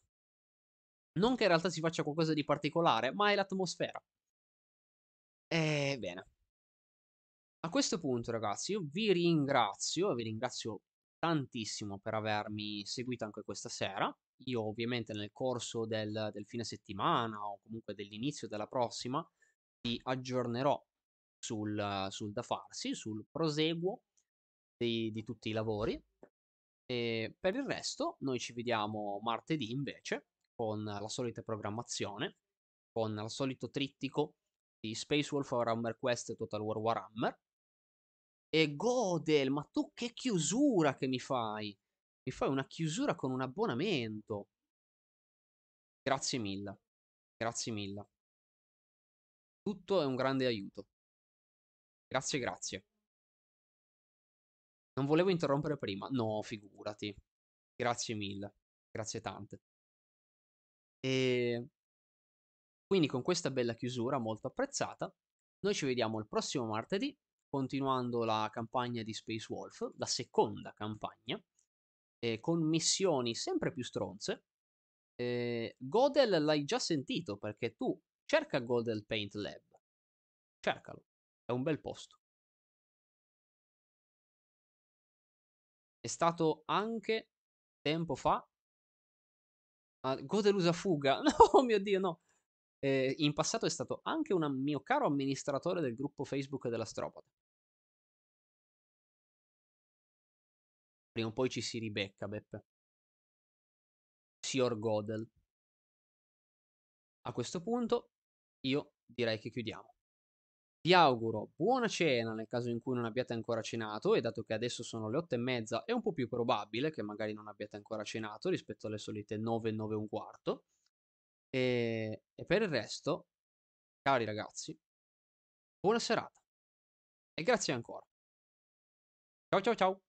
Non che in realtà si faccia qualcosa di particolare, ma è l'atmosfera. E eh. A questo punto, ragazzi, io vi ringrazio, vi ringrazio tantissimo per avermi seguito anche questa sera. Io ovviamente nel corso del, del fine settimana o comunque dell'inizio della prossima vi aggiornerò sul, sul da farsi, sul proseguo di, di tutti i lavori. E per il resto noi ci vediamo martedì invece con la solita programmazione, con il solito trittico di Space Wolf Warhammer Quest e Total War Warhammer e Godel, ma tu che chiusura che mi fai? Mi fai una chiusura con un abbonamento. Grazie mille. Grazie mille. Tutto è un grande aiuto. Grazie, grazie. Non volevo interrompere prima. No, figurati. Grazie mille. Grazie tante. E quindi con questa bella chiusura molto apprezzata, noi ci vediamo il prossimo martedì continuando la campagna di Space Wolf, la seconda campagna, eh, con missioni sempre più stronze. Eh, Godel l'hai già sentito perché tu cerca Godel Paint Lab. Cercalo, è un bel posto. È stato anche tempo fa. Ah, Godel usa fuga. No, mio dio, no. Eh, in passato è stato anche un mio caro amministratore del gruppo Facebook dell'Astropode. Prima o poi ci si ribecca, Beppe. Sior Godel. A questo punto io direi che chiudiamo. Vi auguro buona cena nel caso in cui non abbiate ancora cenato e dato che adesso sono le otto e mezza è un po' più probabile che magari non abbiate ancora cenato rispetto alle solite 9, 9 e un quarto. E, e per il resto, cari ragazzi, buona serata e grazie ancora. Ciao ciao ciao!